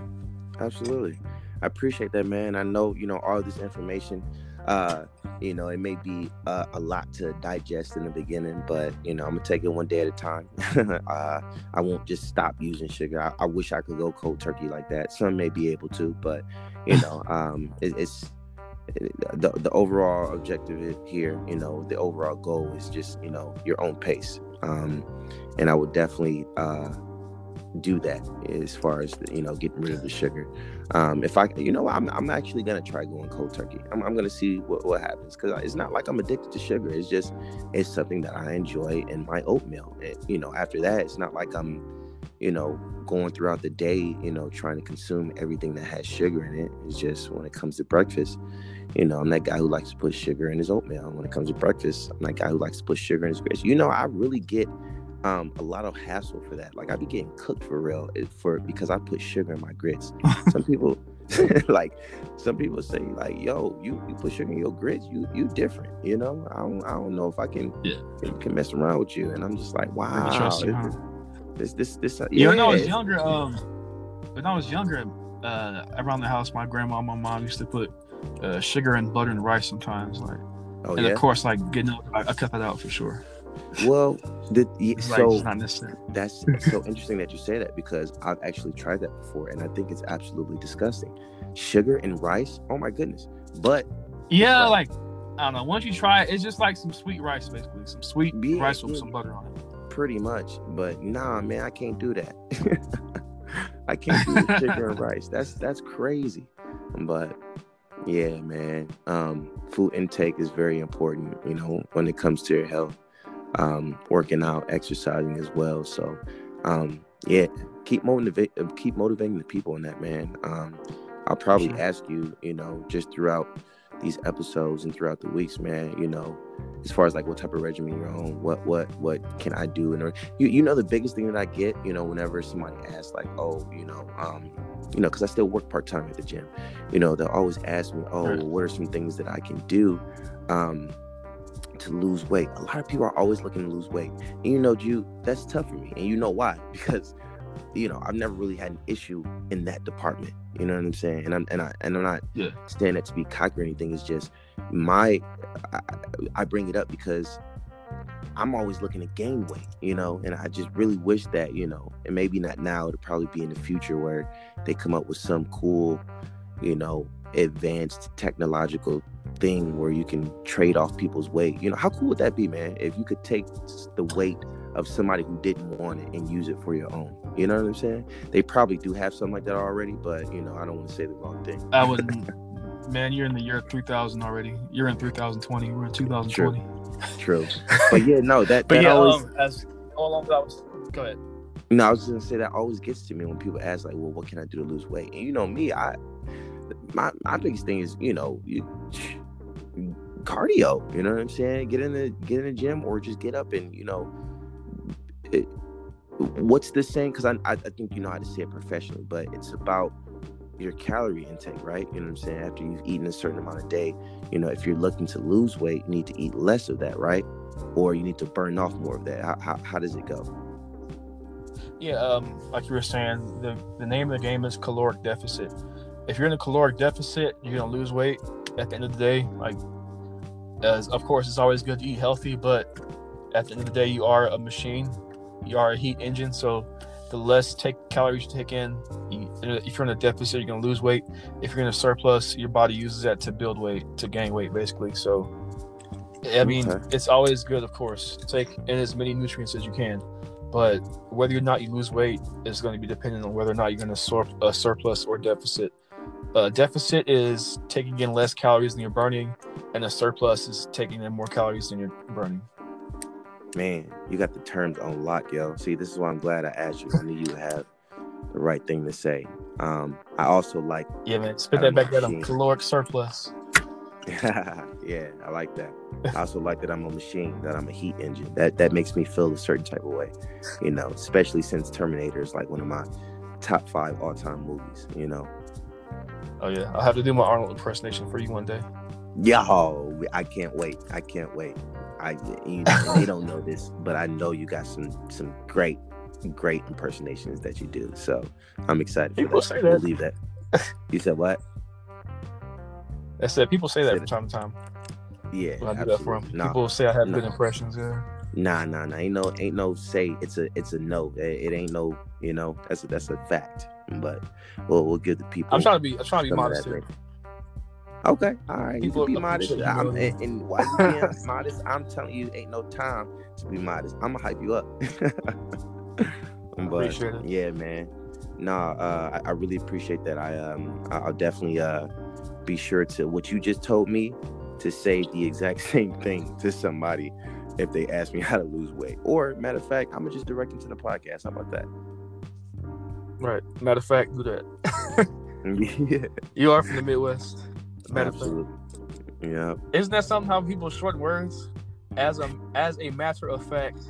absolutely. I appreciate that, man. I know you know all this information uh, you know, it may be uh, a lot to digest in the beginning, but you know, I'm gonna take it one day at a time. uh, I won't just stop using sugar. I, I, wish I could go cold turkey like that. Some may be able to, but you know, um, it, it's it, the the overall objective here. You know, the overall goal is just you know your own pace. Um, and I would definitely uh, do that as far as you know getting rid of the sugar. Um, if I, you know, I'm, I'm actually gonna try going cold turkey. I'm, I'm gonna see what, what happens because it's not like I'm addicted to sugar. It's just it's something that I enjoy in my oatmeal. And you know, after that, it's not like I'm, you know, going throughout the day, you know, trying to consume everything that has sugar in it. It's just when it comes to breakfast, you know, I'm that guy who likes to put sugar in his oatmeal. When it comes to breakfast, I'm that guy who likes to put sugar in his grits. You know, I really get um, a lot of hassle for that. Like I be getting cooked for real eh, for because I put sugar in my grits. some people like some people say like, "Yo, you, you put sugar in your grits, you you different." You know, I don't I don't know if I can yeah. can mess around with you. And I'm just like, wow, you, huh? this this this. Uh, yeah, you know, when I was younger, um, when I was younger, uh, around the house, my grandma, my mom used to put uh, sugar and butter and rice sometimes, like. Oh, and yeah? of course, like getting up, I, I cut that out for sure. Well, the, so not necessary. that's so interesting that you say that because I've actually tried that before and I think it's absolutely disgusting. Sugar and rice, oh my goodness! But yeah, like, like I don't know. Once you try it, it's just like some sweet rice, basically, some sweet yeah, rice with yeah, some butter on it. Pretty much, but nah, man, I can't do that. I can't do sugar and rice. That's that's crazy. But yeah, man, um, food intake is very important. You know, when it comes to your health um, working out, exercising as well. So, um, yeah, keep motivate, keep motivating the people in that man. Um, I'll probably sure. ask you, you know, just throughout these episodes and throughout the weeks, man, you know, as far as like what type of regimen you're on, what what what can I do? And you you know the biggest thing that I get, you know, whenever somebody asks like, oh, you know, um, you know, because I still work part time at the gym, you know, they'll always ask me, oh, right. what are some things that I can do? Um, to lose weight. A lot of people are always looking to lose weight. And you know, Jude, that's tough for me. And you know why? Because, you know, I've never really had an issue in that department. You know what I'm saying? And I'm and I and I'm not yeah. saying that to be cocky or anything. It's just my I, I bring it up because I'm always looking to gain weight, you know, and I just really wish that, you know, and maybe not now, it'll probably be in the future where they come up with some cool, you know, advanced technological thing where you can trade off people's weight. You know, how cool would that be, man? If you could take the weight of somebody who didn't want it and use it for your own. You know what I'm saying? They probably do have something like that already, but you know, I don't want to say the wrong thing. I wouldn't. man, you're in the year 3000 already. You're in 3020. We're in 2020. True. True. but yeah, no, that. but that yeah, always, um, as all along that was. Go ahead. No, I was just gonna say that always gets to me when people ask like, "Well, what can I do to lose weight?" And you know me, I my my biggest thing is you know you cardio. You know what I'm saying? Get in the get in the gym or just get up and you know. It, what's the saying? Because I I think you know how to say it professionally, but it's about your calorie intake, right? You know what I'm saying? After you've eaten a certain amount of day, you know, if you're looking to lose weight, you need to eat less of that, right? Or you need to burn off more of that. How, how, how does it go? Yeah, um, like you were saying, the, the name of the game is caloric deficit. If you're in a caloric deficit, you're gonna lose weight at the end of the day. Like as of course it's always good to eat healthy, but at the end of the day you are a machine. You are a heat engine, so the less take calories you take in, you, if you're in a deficit, you're gonna lose weight. If you're in a surplus, your body uses that to build weight, to gain weight, basically. So, I mean, okay. it's always good, of course, take in as many nutrients as you can. But whether or not you lose weight is going to be dependent on whether or not you're going to sur- a uh, surplus or deficit. A deficit is taking in less calories than you're burning, and a surplus is taking in more calories than you're burning. Man, you got the terms on lock, yo. See, this is why I'm glad I asked you. I knew you have the right thing to say. Um, I also like yeah, man. Spit that back at him. Caloric surplus. yeah, I like that. I also like that I'm a machine, that I'm a heat engine. That that makes me feel a certain type of way, you know. Especially since Terminator is like one of my top five all time movies. You know. Oh yeah, I'll have to do my Arnold impersonation for you one day. Yo, I can't wait. I can't wait. I you know, they don't know this, but I know you got some some great great impersonations that you do. So I'm excited. People that. say that. Believe that. You said what? I said people say that say from time to time. Yeah, when I do that for them. Nah, people say I have nah. good impressions. Yeah. Nah, nah, nah. Ain't no, ain't no say. It's a, it's a no. It, it ain't no. You know, that's a, that's a fact. But we'll, we'll give the people. I'm trying to be, I'm trying to be modest here. Okay, all right. People you can be modest. I'm, and, and while you being modest, I'm telling you, ain't no time to be modest. I'm gonna hype you up. but yeah, man. Nah, uh, I, I, really appreciate that. I um, I'll definitely uh, be sure to what you just told me to say the exact same thing to somebody if they ask me how to lose weight. Or matter of fact, I'm gonna just direct them to the podcast. How about that? Right. Matter of fact, do that. yeah. You are from the Midwest. Matter Absolutely. Yeah. Isn't that somehow people short words as a as a matter of fact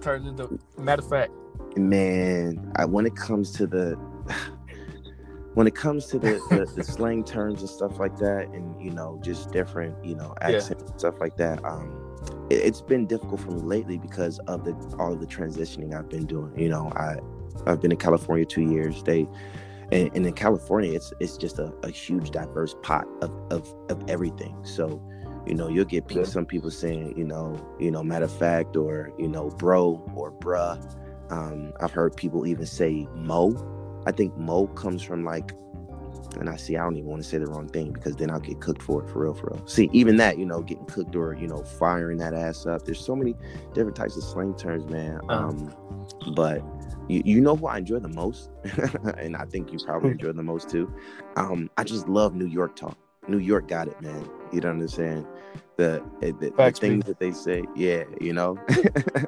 turns into matter of fact? Man, I, when it comes to the when it comes to the, the, the, slang terms and stuff like that, and you know, just different, you know, accents yeah. and stuff like that, um, it, has been difficult for me lately because of the all of the transitioning I've been doing. You know, I I've been in California two years. They and, and in California, it's it's just a, a huge diverse pot of, of of everything. So, you know, you'll get people, yeah. some people saying, you know, you know, matter of fact, or you know, bro or bruh. Um, I've heard people even say mo. I think mo comes from like, and I see I don't even want to say the wrong thing because then I'll get cooked for it for real, for real. See, even that, you know, getting cooked or you know, firing that ass up. There's so many different types of slang terms, man. Uh-huh. Um, but you, you know who I enjoy the most, and I think you probably enjoy the most too. Um, I just love New York talk. New York got it, man. You don't understand the the, the things that they say. Yeah, you know,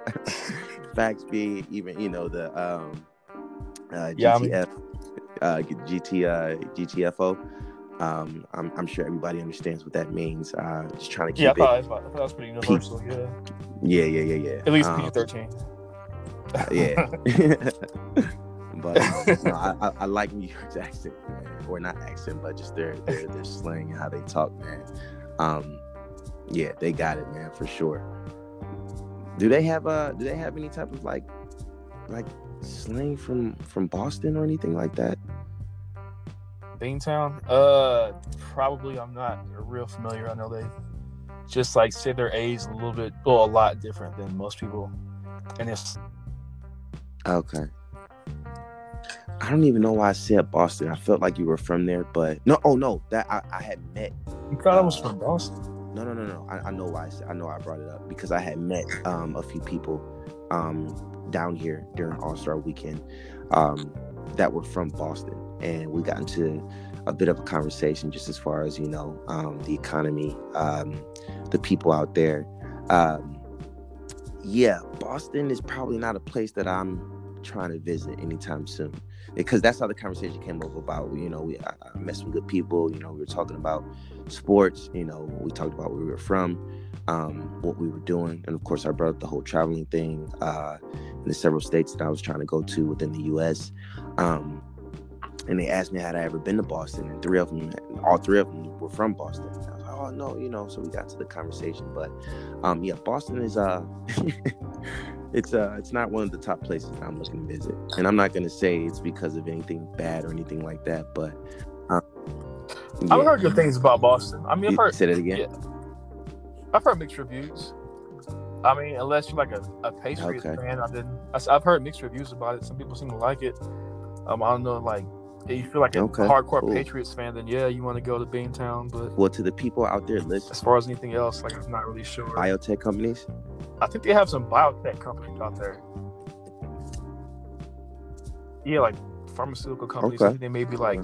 facts be even you know the um uh, GTF uh, GT uh, GTFO. Um, I'm, I'm sure everybody understands what that means. Uh, just trying to keep yeah, I thought, it. I thought that was pretty universal. yeah. Yeah, yeah, yeah, yeah. At least um, PG-13 yeah. but um, no, I, I, like New York's accent, man. or not accent, but just their their their slang and how they talk, man. Um, yeah, they got it, man, for sure. Do they have uh do they have any type of like like slang from from Boston or anything like that? Beantown? Uh probably I'm not real familiar. I know they just like say their A's a little bit well a lot different than most people. And it's Okay. I don't even know why I said Boston. I felt like you were from there, but no. Oh no, that I, I had met. You thought uh, I was from Boston? No, no, no, no. I, I know why. I, said, I know I brought it up because I had met um, a few people um, down here during All Star Weekend um, that were from Boston, and we got into a bit of a conversation just as far as you know um, the economy, um, the people out there. Um, yeah, Boston is probably not a place that I'm trying to visit anytime soon because that's how the conversation came up about you know we I, met some good people you know we were talking about sports you know we talked about where we were from um, what we were doing and of course i brought up the whole traveling thing uh, in the several states that i was trying to go to within the us um, and they asked me had i ever been to boston and three of them all three of them were from boston I was like, oh no, you know. So we got to the conversation, but um, yeah, Boston is uh, it's uh, it's not one of the top places I'm looking to visit, and I'm not gonna say it's because of anything bad or anything like that, but um, yeah. I've heard good things about Boston. I mean, I've heard say that again. Yeah. I've heard mixed reviews. I mean, unless you're like a, a Patriots okay. fan, I didn't. I, have heard mixed reviews about it. Some people seem to like it. Um, I don't know, like if you feel like a okay, hardcore cool. Patriots fan, then yeah, you want to go to Beantown. But well, to the people out there listening, as far as anything else, like I'm not really sure. Biotech companies. I think they have some biotech companies out there. Yeah, like pharmaceutical companies. Okay. They may be like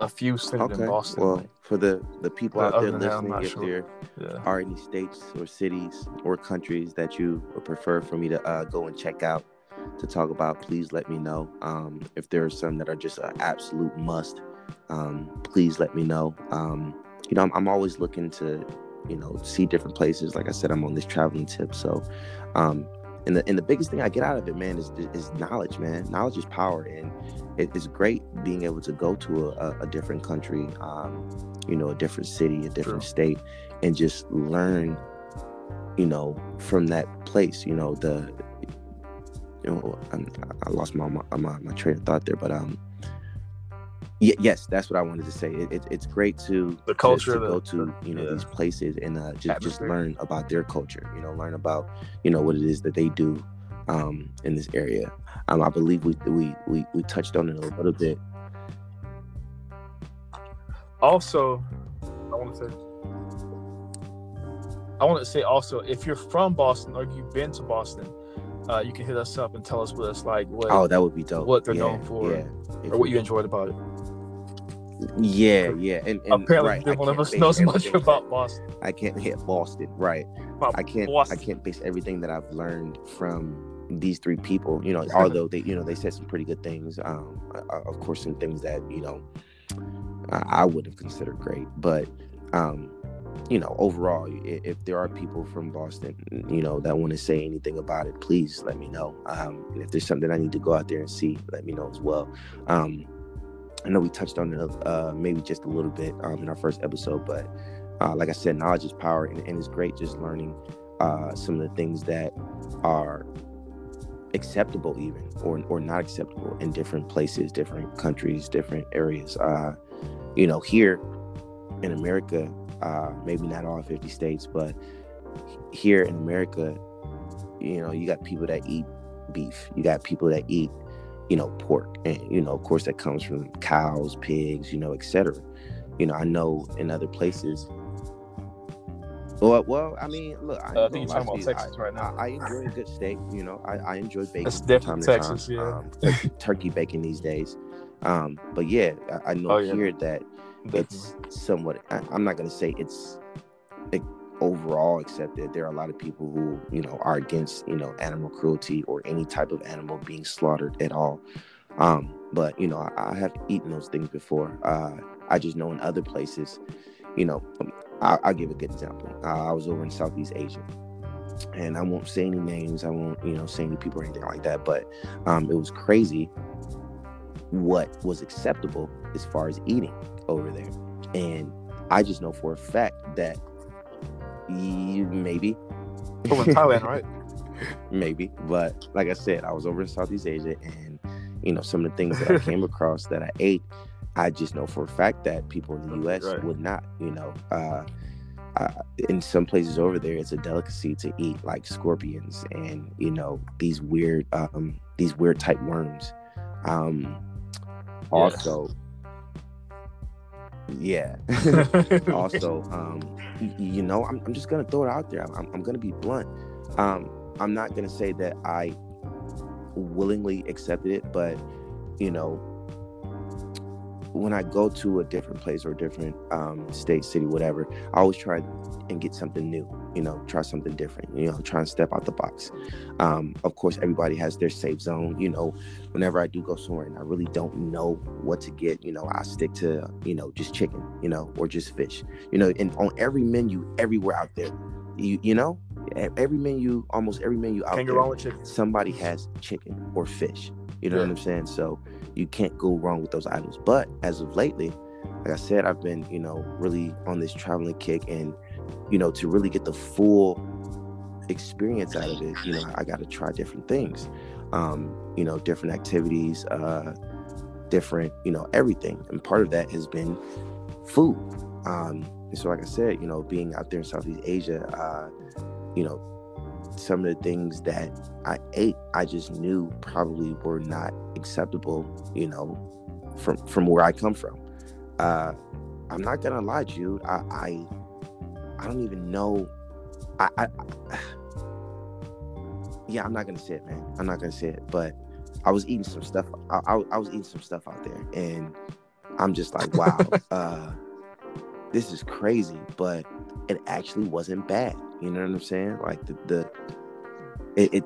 a few centered okay. in Boston. Well, for the the people out there listening, that, if sure. there yeah. are any states or cities or countries that you would prefer for me to uh, go and check out to talk about, please let me know. Um, if there are some that are just an absolute must, um, please let me know. Um, you know, I'm, I'm, always looking to, you know, see different places. Like I said, I'm on this traveling tip, so. Um, and the, and the biggest thing I get out of it, man, is is knowledge, man. Knowledge is power, and it's great being able to go to a, a different country, um, you know, a different city, a different state, and just learn, you know, from that place. You know, the, you know, I'm, i lost my, my my, my train of thought there, but um, yeah, yes, that's what I wanted to say. It, it, it's great to the culture to, to go to you know yeah. these places and uh, just just learn about their culture. You know, learn about you know what it is that they do um, in this area. Um, I believe we, we we we touched on it a little bit. Also, I want to say, I want to say also, if you're from Boston or you've been to Boston, uh, you can hit us up and tell us what it's like. What, oh, that would be dope. What they're yeah, known for, yeah. or what you enjoyed about it. Yeah, yeah, and, and apparently right, one of us knows much about Boston. I can't hit Boston, right? About I can't. Boston. I can't base everything that I've learned from these three people you know although they you know they said some pretty good things um of course some things that you know i would have considered great but um you know overall if there are people from boston you know that want to say anything about it please let me know. Um if there's something i need to go out there and see let me know as well. Um i know we touched on it uh maybe just a little bit um in our first episode but uh, like i said knowledge is power and, and it's great just learning uh, some of the things that are acceptable even or or not acceptable in different places different countries different areas. Uh you know here in america uh maybe not all 50 states but here in america you know you got people that eat beef you got people that eat you know pork and you know of course that comes from cows pigs you know etc you know i know in other places well, well, I mean, look, I, uh, I think you're talking about Texas I, right now. I, I, enjoy a good steak. You know, I, I enjoy bacon. It's different Texas, time. yeah. Um, turkey bacon these days. Um, but yeah, I, I know oh, yeah. here that Definitely. It's somewhat. I, am not going to say it's like, overall accepted. There are a lot of people who you know are against you know animal cruelty or any type of animal being slaughtered at all. Um, but you know, I, I have eaten those things before. Uh, I just know in other places, you know, I'll, I'll give a good example. Uh, I was over in Southeast Asia, and I won't say any names. I won't, you know, say any people or anything like that. But um, it was crazy what was acceptable as far as eating over there, and I just know for a fact that you maybe over in Thailand, right? maybe, but like I said, I was over in Southeast Asia, and you know, some of the things that I came across that I ate I just know for a fact that people in the U.S. Right. would not. You know, uh, uh, in some places over there, it's a delicacy to eat like scorpions and you know these weird, um, these weird type worms. Um, also, yeah. also, um, you, know, I'm, I'm just gonna throw it out there. I'm, I'm gonna be blunt. Um, I'm not gonna say that I willingly accepted it, but you know, when I go to a different place or a different um, state, city, whatever, I always try and get something new. You know, try something different. You know, try and step out the box. Um, of course, everybody has their safe zone. You know, whenever I do go somewhere and I really don't know what to get, you know, I stick to you know just chicken, you know, or just fish. You know, and on every menu everywhere out there, you you know, every menu, almost every menu out Can't there, somebody has chicken or fish. You know yeah. what I'm saying? So you can't go wrong with those items. But as of lately, like I said, I've been, you know, really on this traveling kick and, you know, to really get the full experience out of it, you know, I got to try different things, um, you know, different activities, uh, different, you know, everything. And part of that has been food. Um, and so, like I said, you know, being out there in Southeast Asia, uh, you know, some of the things that I ate, I just knew probably were not acceptable, you know, from from where I come from. Uh, I'm not gonna lie, Jude. I I, I don't even know. I, I, I yeah, I'm not gonna say it, man. I'm not gonna say it, but I was eating some stuff. I, I, I was eating some stuff out there, and I'm just like, wow, uh, this is crazy. But it actually wasn't bad. You know what I'm saying? Like the the it, it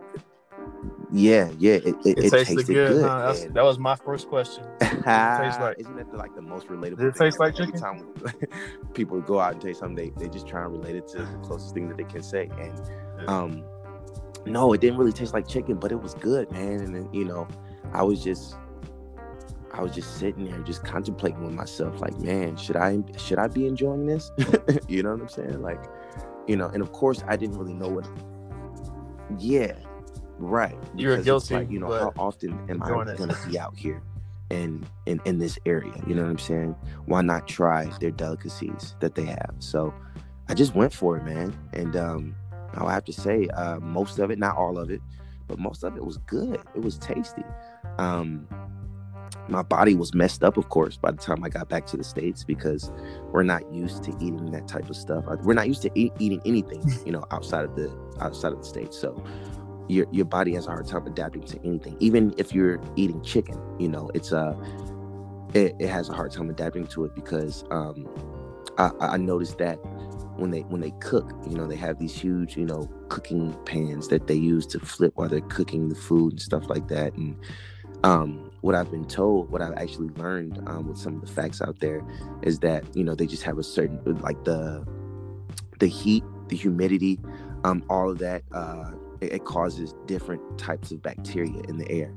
yeah, yeah, it, it, it, tasted, tasted, good. good. Huh? that was my first question. Tastes like, Isn't that like the most relatable? Did it taste like chicken? Time people go out and taste something, they, they just try and relate it to the closest thing that they can say. And um, no, it didn't really taste like chicken, but it was good, man. And then, you know, I was just I was just sitting there, just contemplating with myself, like, man, should I should I be enjoying this? you know what I'm saying? Like, you know, and of course, I didn't really know what. Yeah, right. You're guilty. Like, you know, how often am I going to be out here? in, in in this area you know what i'm saying why not try their delicacies that they have so i just went for it man and um i have to say uh most of it not all of it but most of it was good it was tasty um my body was messed up, of course, by the time I got back to the states because we're not used to eating that type of stuff. We're not used to eat, eating anything, you know, outside of the outside of the states. So your your body has a hard time adapting to anything. Even if you're eating chicken, you know, it's a uh, it, it has a hard time adapting to it because um, I, I noticed that when they when they cook, you know, they have these huge, you know, cooking pans that they use to flip while they're cooking the food and stuff like that, and um, what I've been told, what I've actually learned um, with some of the facts out there, is that you know they just have a certain like the the heat, the humidity, um, all of that. Uh, it, it causes different types of bacteria in the air,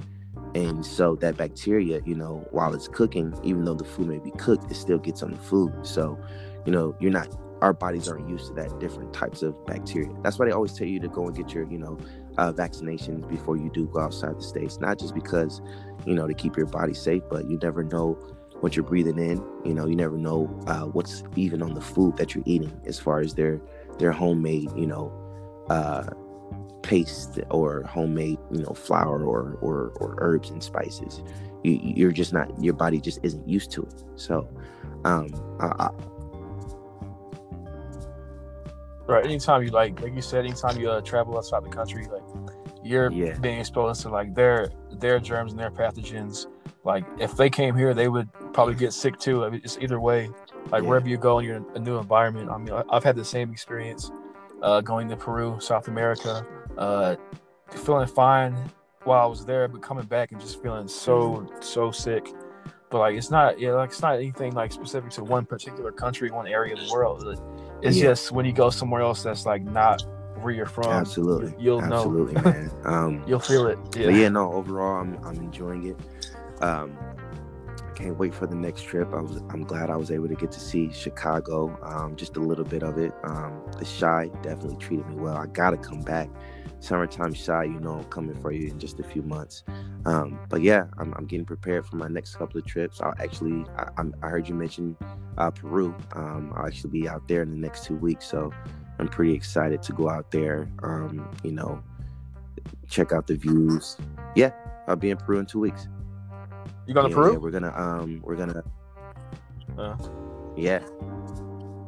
and so that bacteria, you know, while it's cooking, even though the food may be cooked, it still gets on the food. So, you know, you're not our bodies aren't used to that different types of bacteria. That's why they always tell you to go and get your, you know, uh, vaccinations before you do go outside the states. Not just because, you know, to keep your body safe, but you never know what you're breathing in. You know, you never know uh, what's even on the food that you're eating, as far as their their homemade, you know, uh, paste or homemade, you know, flour or or, or herbs and spices. You, you're just not your body just isn't used to it. So, um, I, Right. Anytime you like, like you said, anytime you uh, travel outside the country, like you're yeah. being exposed to like their their germs and their pathogens. Like if they came here, they would probably get sick too. I mean, it's either way. Like yeah. wherever you go, and you're in a new environment. I mean, I've had the same experience uh, going to Peru, South America, uh, feeling fine while I was there, but coming back and just feeling so mm-hmm. so sick. But like it's not, yeah, like it's not anything like specific to one particular country, one area of the world. It's yeah. just when you go somewhere else that's like not where you're from. Absolutely, you'll absolutely, know. man. Um, you'll feel it. Yeah. But yeah, no. Overall, I'm I'm enjoying it. Um, I can't wait for the next trip. I was I'm glad I was able to get to see Chicago, um, just a little bit of it. Um, the Chi definitely treated me well. I gotta come back summertime Chi, you know, coming for you in just a few months. Um, but yeah, I'm, I'm, getting prepared for my next couple of trips. I'll actually, I, I heard you mention uh, Peru. Um, I'll actually be out there in the next two weeks, so I'm pretty excited to go out there. Um, you know, check out the views. Yeah, I'll be in Peru in two weeks. You going to Peru? Yeah, we're gonna, um, we're gonna. Uh, yeah.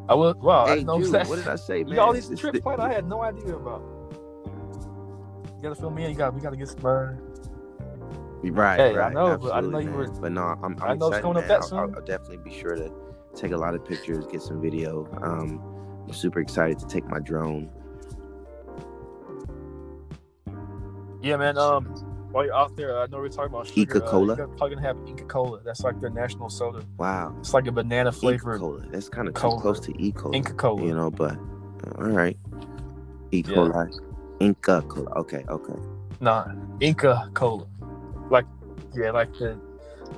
I will. Wow, hey, I know Jude, what did I say, man? all these trips I had no idea about. You gotta fill me in. You got we gotta get some burn. Right, hey, right. I know, but I didn't know you were. But no, I'm. I'm i know excited, it's coming man. up that soon. I'll, I'll, definitely be sure to take a lot of pictures, get some video. Um, I'm super excited to take my drone. Yeah, man. Um, while you're out there, I know we're talking about sugar. Inca Kola. Uh, you're probably gonna have Inca Kola. That's like their national soda. Wow. It's like a banana flavor. Cola. That's kind of close to E. Cola. Inca Kola. You know, but all right. E. Cola. Yeah. Inca Kola. Okay, okay. Nah, Inca Kola. Like, yeah, like the.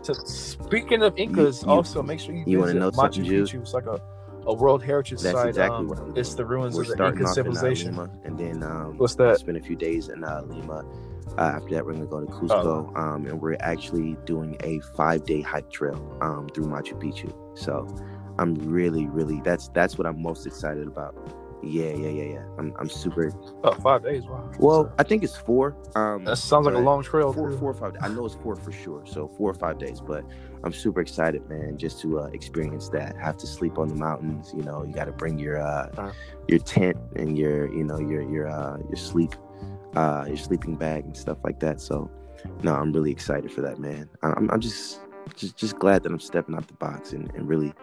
So speaking of Incas, you, you, also make sure you, you visit know Machu Picchu. It's like a, a World Heritage That's site. exactly um, It's the ruins of the Inca civilization. Lima, and then um, what's that? Spend a few days in uh, Lima. Uh, after that, we're gonna go to Cusco, oh. um, and we're actually doing a five-day hike trail um, through Machu Picchu. So, I'm really, really that's that's what I'm most excited about Yeah, yeah, yeah, yeah. I'm, I'm super. Oh, five days. Wow. Well, I think it's four. Um, that sounds like a long trail. Four, four or five. I know it's four for sure. So four or five days, but I'm super excited, man, just to uh, experience that. Have to sleep on the mountains. You know, you got to bring your uh, uh-huh. your tent and your, you know, your your uh, your sleep, uh, your sleeping bag and stuff like that. So, no, I'm really excited for that, man. I'm, I'm just just just glad that I'm stepping out the box and, and really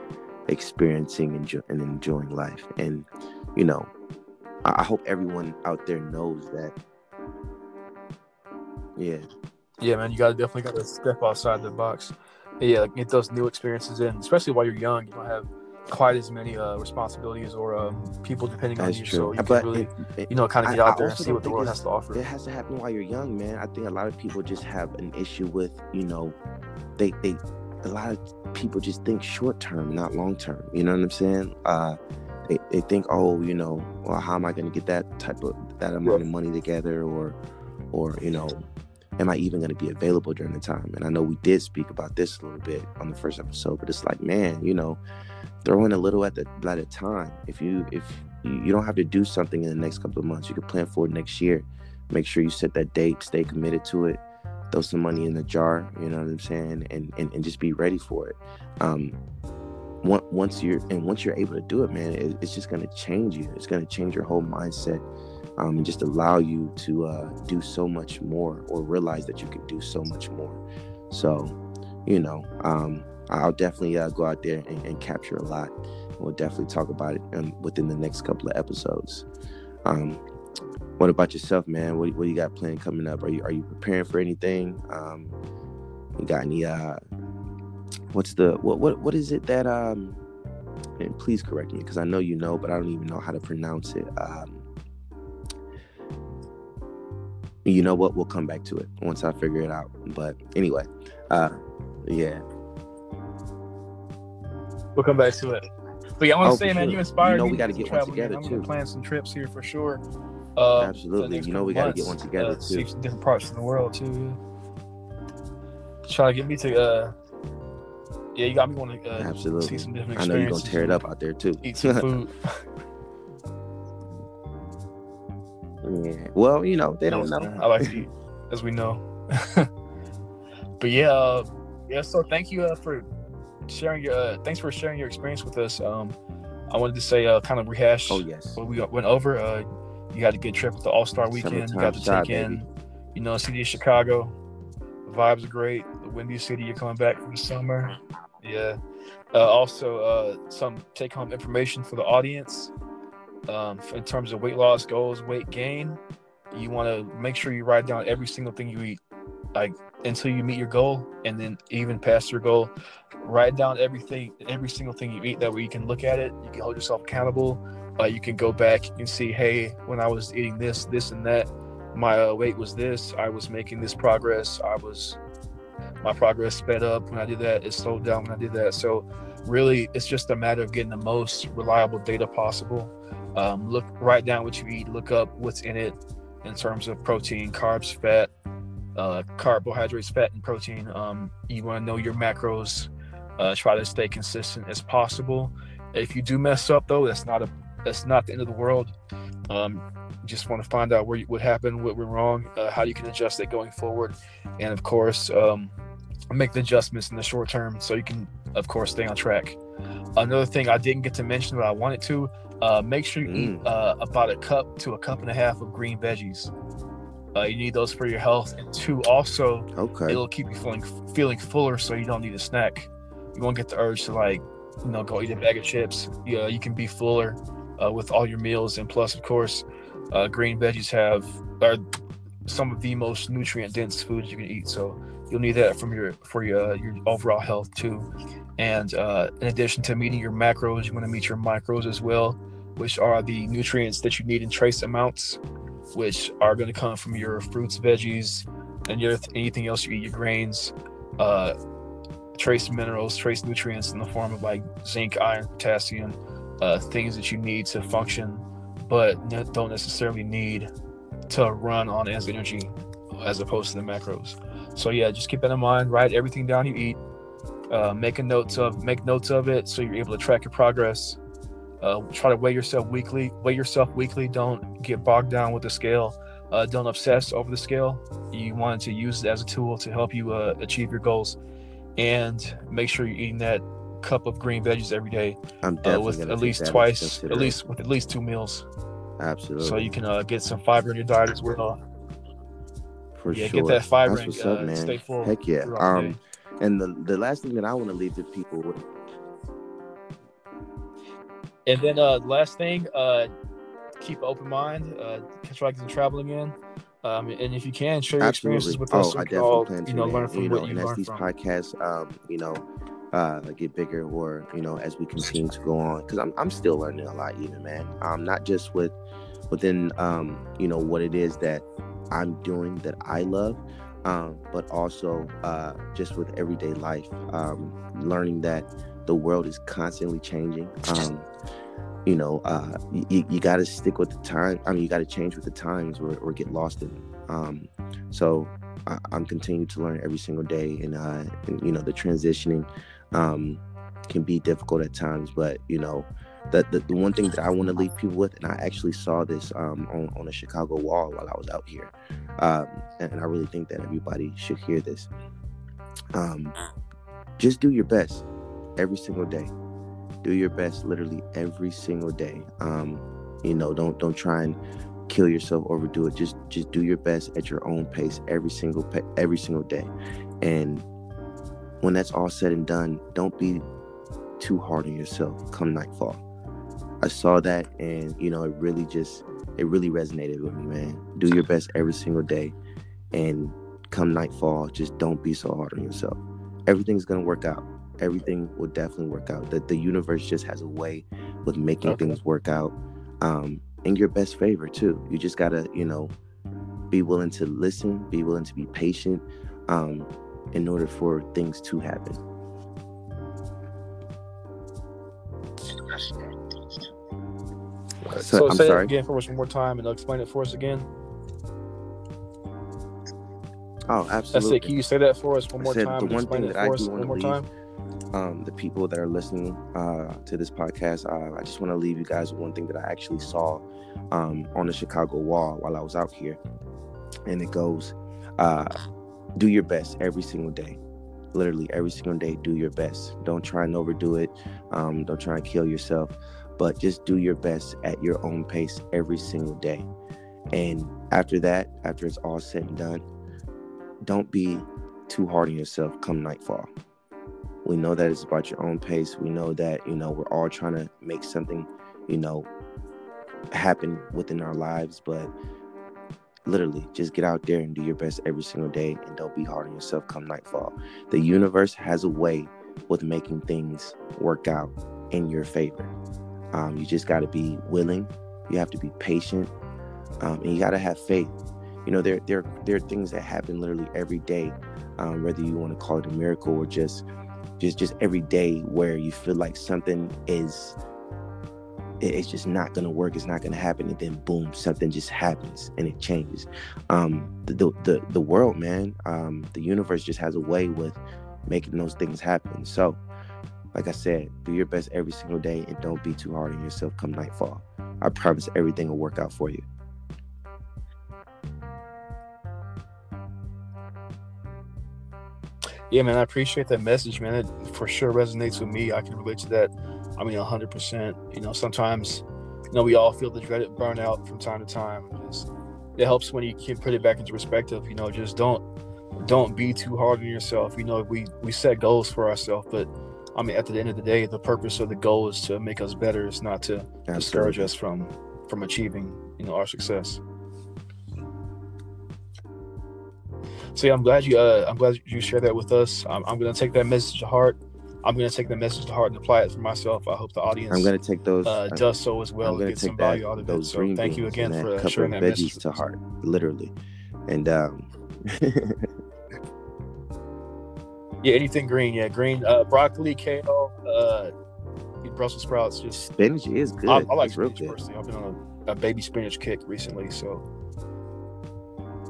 experiencing and, and enjoying life. And you know, I hope everyone out there knows that. Yeah. Yeah, man, you gotta definitely gotta step outside the box. Yeah, like get those new experiences in, especially while you're young. You don't have quite as many uh, responsibilities or um, people depending That's on you, true. so you but can really, it, you know, kind of get I, out there and see what the world has to offer. It has to happen while you're young, man. I think a lot of people just have an issue with, you know, they they a lot of people just think short term, not long term. You know what I'm saying? Uh, they, they think, oh, you know, well, how am I going to get that type of that amount of money together, or, or you know, am I even going to be available during the time? And I know we did speak about this a little bit on the first episode, but it's like, man, you know, throw in a little at the at a time. If you if you, you don't have to do something in the next couple of months, you can plan for it next year. Make sure you set that date, stay committed to it, throw some money in the jar. You know what I'm saying, and and, and just be ready for it. Um, once you're and once you're able to do it, man, it, it's just going to change you. It's going to change your whole mindset, um, and just allow you to uh, do so much more, or realize that you can do so much more. So, you know, um, I'll definitely uh, go out there and, and, capture a lot. We'll definitely talk about it um, within the next couple of episodes. Um, what about yourself, man? What, what you got planned coming up? Are you are you preparing for anything? Um, you got any uh, what's the what what what is it that um and please correct me because I know you know, but I don't even know how to pronounce it. Um, you know what? We'll come back to it once I figure it out. But anyway, uh, yeah, we'll come back to it. But yeah, I want to oh, say, man, sure. you inspired you know, me. we got to get one together I'm too. Plan some trips here for sure. Uh, Absolutely, you know we got to get one together uh, too. Different parts of the world too. Yeah. Try to get me to uh, yeah, you got me want to uh, absolutely see some different. I know you're gonna tear it up out there too. Eat some food. yeah. Well, you know they don't know. I like to eat, as we know. but yeah, uh, yeah. So thank you uh, for sharing your. Uh, thanks for sharing your experience with us. Um, I wanted to say, uh, kind of rehash. Oh yes. What we went over. Uh, you had a good trip with the All Star Weekend. You got to take in, you know, city of Chicago. The vibes are great. The Windy City. You're coming back from the summer. Yeah. Uh, also, uh, some take home information for the audience um, in terms of weight loss goals, weight gain. You want to make sure you write down every single thing you eat, like until you meet your goal, and then even past your goal. Write down everything, every single thing you eat. That way you can look at it. You can hold yourself accountable. Uh, you can go back. and see, hey, when I was eating this, this, and that, my uh, weight was this. I was making this progress. I was my progress sped up when I did that. It slowed down when I did that. So really, it's just a matter of getting the most reliable data possible. Um, look, write down what you eat. Look up what's in it in terms of protein, carbs, fat, uh, carbohydrates, fat, and protein. Um, you want to know your macros. Uh, try to stay consistent as possible. If you do mess up, though, that's not a that's not the end of the world. Um, just want to find out where you, what happened, what went wrong, uh, how you can adjust it going forward, and of course, um, make the adjustments in the short term so you can, of course, stay on track. Another thing I didn't get to mention, but I wanted to, uh, make sure you mm. eat uh, about a cup to a cup and a half of green veggies. Uh, you need those for your health, and two, also, okay, it'll keep you feeling feeling fuller, so you don't need a snack. You won't get the urge to like, you know, go eat a bag of chips. Yeah, you can be fuller uh, with all your meals, and plus, of course, uh, green veggies have are some of the most nutrient dense foods you can eat. So you'll need that from your for your uh, your overall health too. And uh, in addition to meeting your macros, you want to meet your micros as well, which are the nutrients that you need in trace amounts, which are going to come from your fruits, veggies, and your anything else you eat, your grains, uh, trace minerals, trace nutrients in the form of like zinc, iron, potassium, uh, things that you need to function, but don't necessarily need to run on as energy as opposed to the macros. So yeah, just keep that in mind. Write everything down you eat. Uh, make a notes of make notes of it so you're able to track your progress. Uh, try to weigh yourself weekly. Weigh yourself weekly. Don't get bogged down with the scale. Uh, don't obsess over the scale. You want to use it as a tool to help you uh, achieve your goals, and make sure you're eating that cup of green veggies every day. I'm definitely uh, with at least twice, at least with at least two meals. Absolutely. So you can uh, get some fiber in your diet as well. For yeah, sure. get that fiber That's and up, uh, man. stay. Heck yeah. Um, and the the last thing that I want to leave the people with. And then uh, last thing, uh, keep an open mind. Uh, try to the travel again. Um, and if you can, share your experiences with us. Oh, so I definitely all, plan to. you know, man. learn from you what know, you and as these from. podcasts, um, you know, uh, get bigger, or you know, as we continue to go on, because I'm I'm still learning a lot, even man. Um, not just with within um, you know, what it is that I'm doing that I love, um, but also uh, just with everyday life, um, learning that the world is constantly changing. Um, you know, uh, you, you got to stick with the time. I mean, you got to change with the times or, or get lost in. Um, so I, I'm continuing to learn every single day, and, uh, and you know, the transitioning um, can be difficult at times. But you know, the, the, one thing that I want to leave people with, and I actually saw this um, on on a Chicago wall while I was out here, um, and, and I really think that everybody should hear this. Um, just do your best every single day. Do your best, literally every single day. Um, you know, don't don't try and kill yourself, overdo it. Just just do your best at your own pace every single pa- every single day. And when that's all said and done, don't be too hard on yourself come nightfall. I saw that and you know it really just it really resonated with me, man. Do your best every single day and come nightfall, just don't be so hard on yourself. Everything's gonna work out. Everything will definitely work out. That the universe just has a way with making Okay. things work out um, in your best favor too. You just gotta, you know, be willing to listen, be willing to be patient, um, in order for things to happen. So, So, I'm say sorry. it again for us one more time, and explain it for us again. Oh, absolutely. said, can you say that for us one I more time? the one explain thing it that I do wanna leave time. um, the people that are listening uh, to this podcast, uh, I just want to leave you guys with one thing that I actually saw um, on the Chicago wall while I was out here. And it goes, uh, do your best every single day. Literally every single day, do your best. Don't try and overdo it. Um, don't try and kill yourself, but just do your best at your own pace every single day. And after that, after it's all said and done, don't be too hard on yourself come nightfall. We know that it's about your own pace. We know that, you know, we're all trying to make something, you know, happen within our lives, but literally just get out there and do your best every single day and don't be hard on yourself come nightfall. The universe has a way with making things work out in your favor. Um, you just got to be willing, you have to be patient, um, and you got to have faith. You know, there, there, there are things that happen literally every day, um, whether you want to call it a miracle or just just just every day where you feel like something is it's just not gonna work it's not gonna happen and then boom something just happens and it changes. Um the the the, world man um the universe just has a way with making those things happen. So like i said do your best every single day and don't be too hard on yourself come nightfall i promise everything will work out for you Yeah, man, I appreciate that message, man. It for sure resonates with me. I can relate to that. I mean, hundred percent. You know, sometimes, you know, we all feel the dreaded burnout from time to time. It's, it helps when you can put it back into perspective. You know, just don't don't be too hard on yourself. You know, we we set goals for ourselves, but I mean, at the end of the day, the purpose of the goal is to make us better. It's not to discourage us from from achieving, you know, our success. So yeah, I'm glad you uh, I'm glad you shared that with us. I'm, I'm gonna take that message to heart. I'm gonna take that message to heart and apply it for myself. I hope the audience i'm gonna take those uh, does so as well I'm gonna some take that, value out of it. those So thank you again for uh, sharing that message. veggies to heart, literally. And um, Yeah, anything green. Yeah, green, uh, broccoli, kale, uh, Brussels sprouts. Just spinach is good. I, I like it's spinach personally. I've been on a, a baby spinach kick recently, so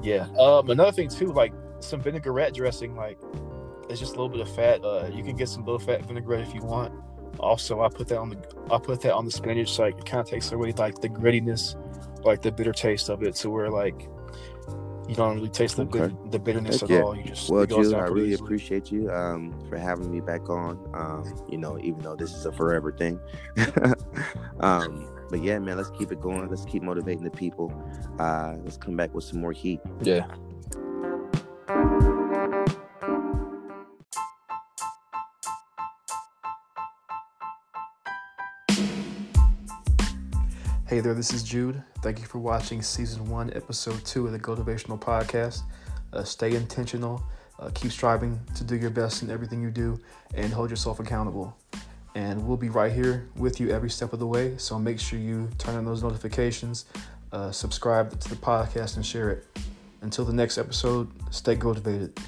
yeah. Um, another thing too, like some vinaigrette dressing, like it's just a little bit of fat. Uh, you can get some low fat vinaigrette if you want. also I put that on the I put that on the spinach, so like, it kind of takes away like the grittiness, like the bitter taste of it, to where like you don't really taste the okay. the bitterness Heck at yeah. all. You just well, Jude, I really easily. appreciate you um, for having me back on. Um, you know, even though this is a forever thing. um, but yeah, man, let's keep it going. Let's keep motivating the people. Uh, let's come back with some more heat. Yeah. Hey there, this is Jude. Thank you for watching season one, episode two of the Motivational Podcast. Uh, stay intentional, uh, keep striving to do your best in everything you do, and hold yourself accountable. And we'll be right here with you every step of the way. So make sure you turn on those notifications, uh, subscribe to the podcast, and share it. Until the next episode, stay motivated.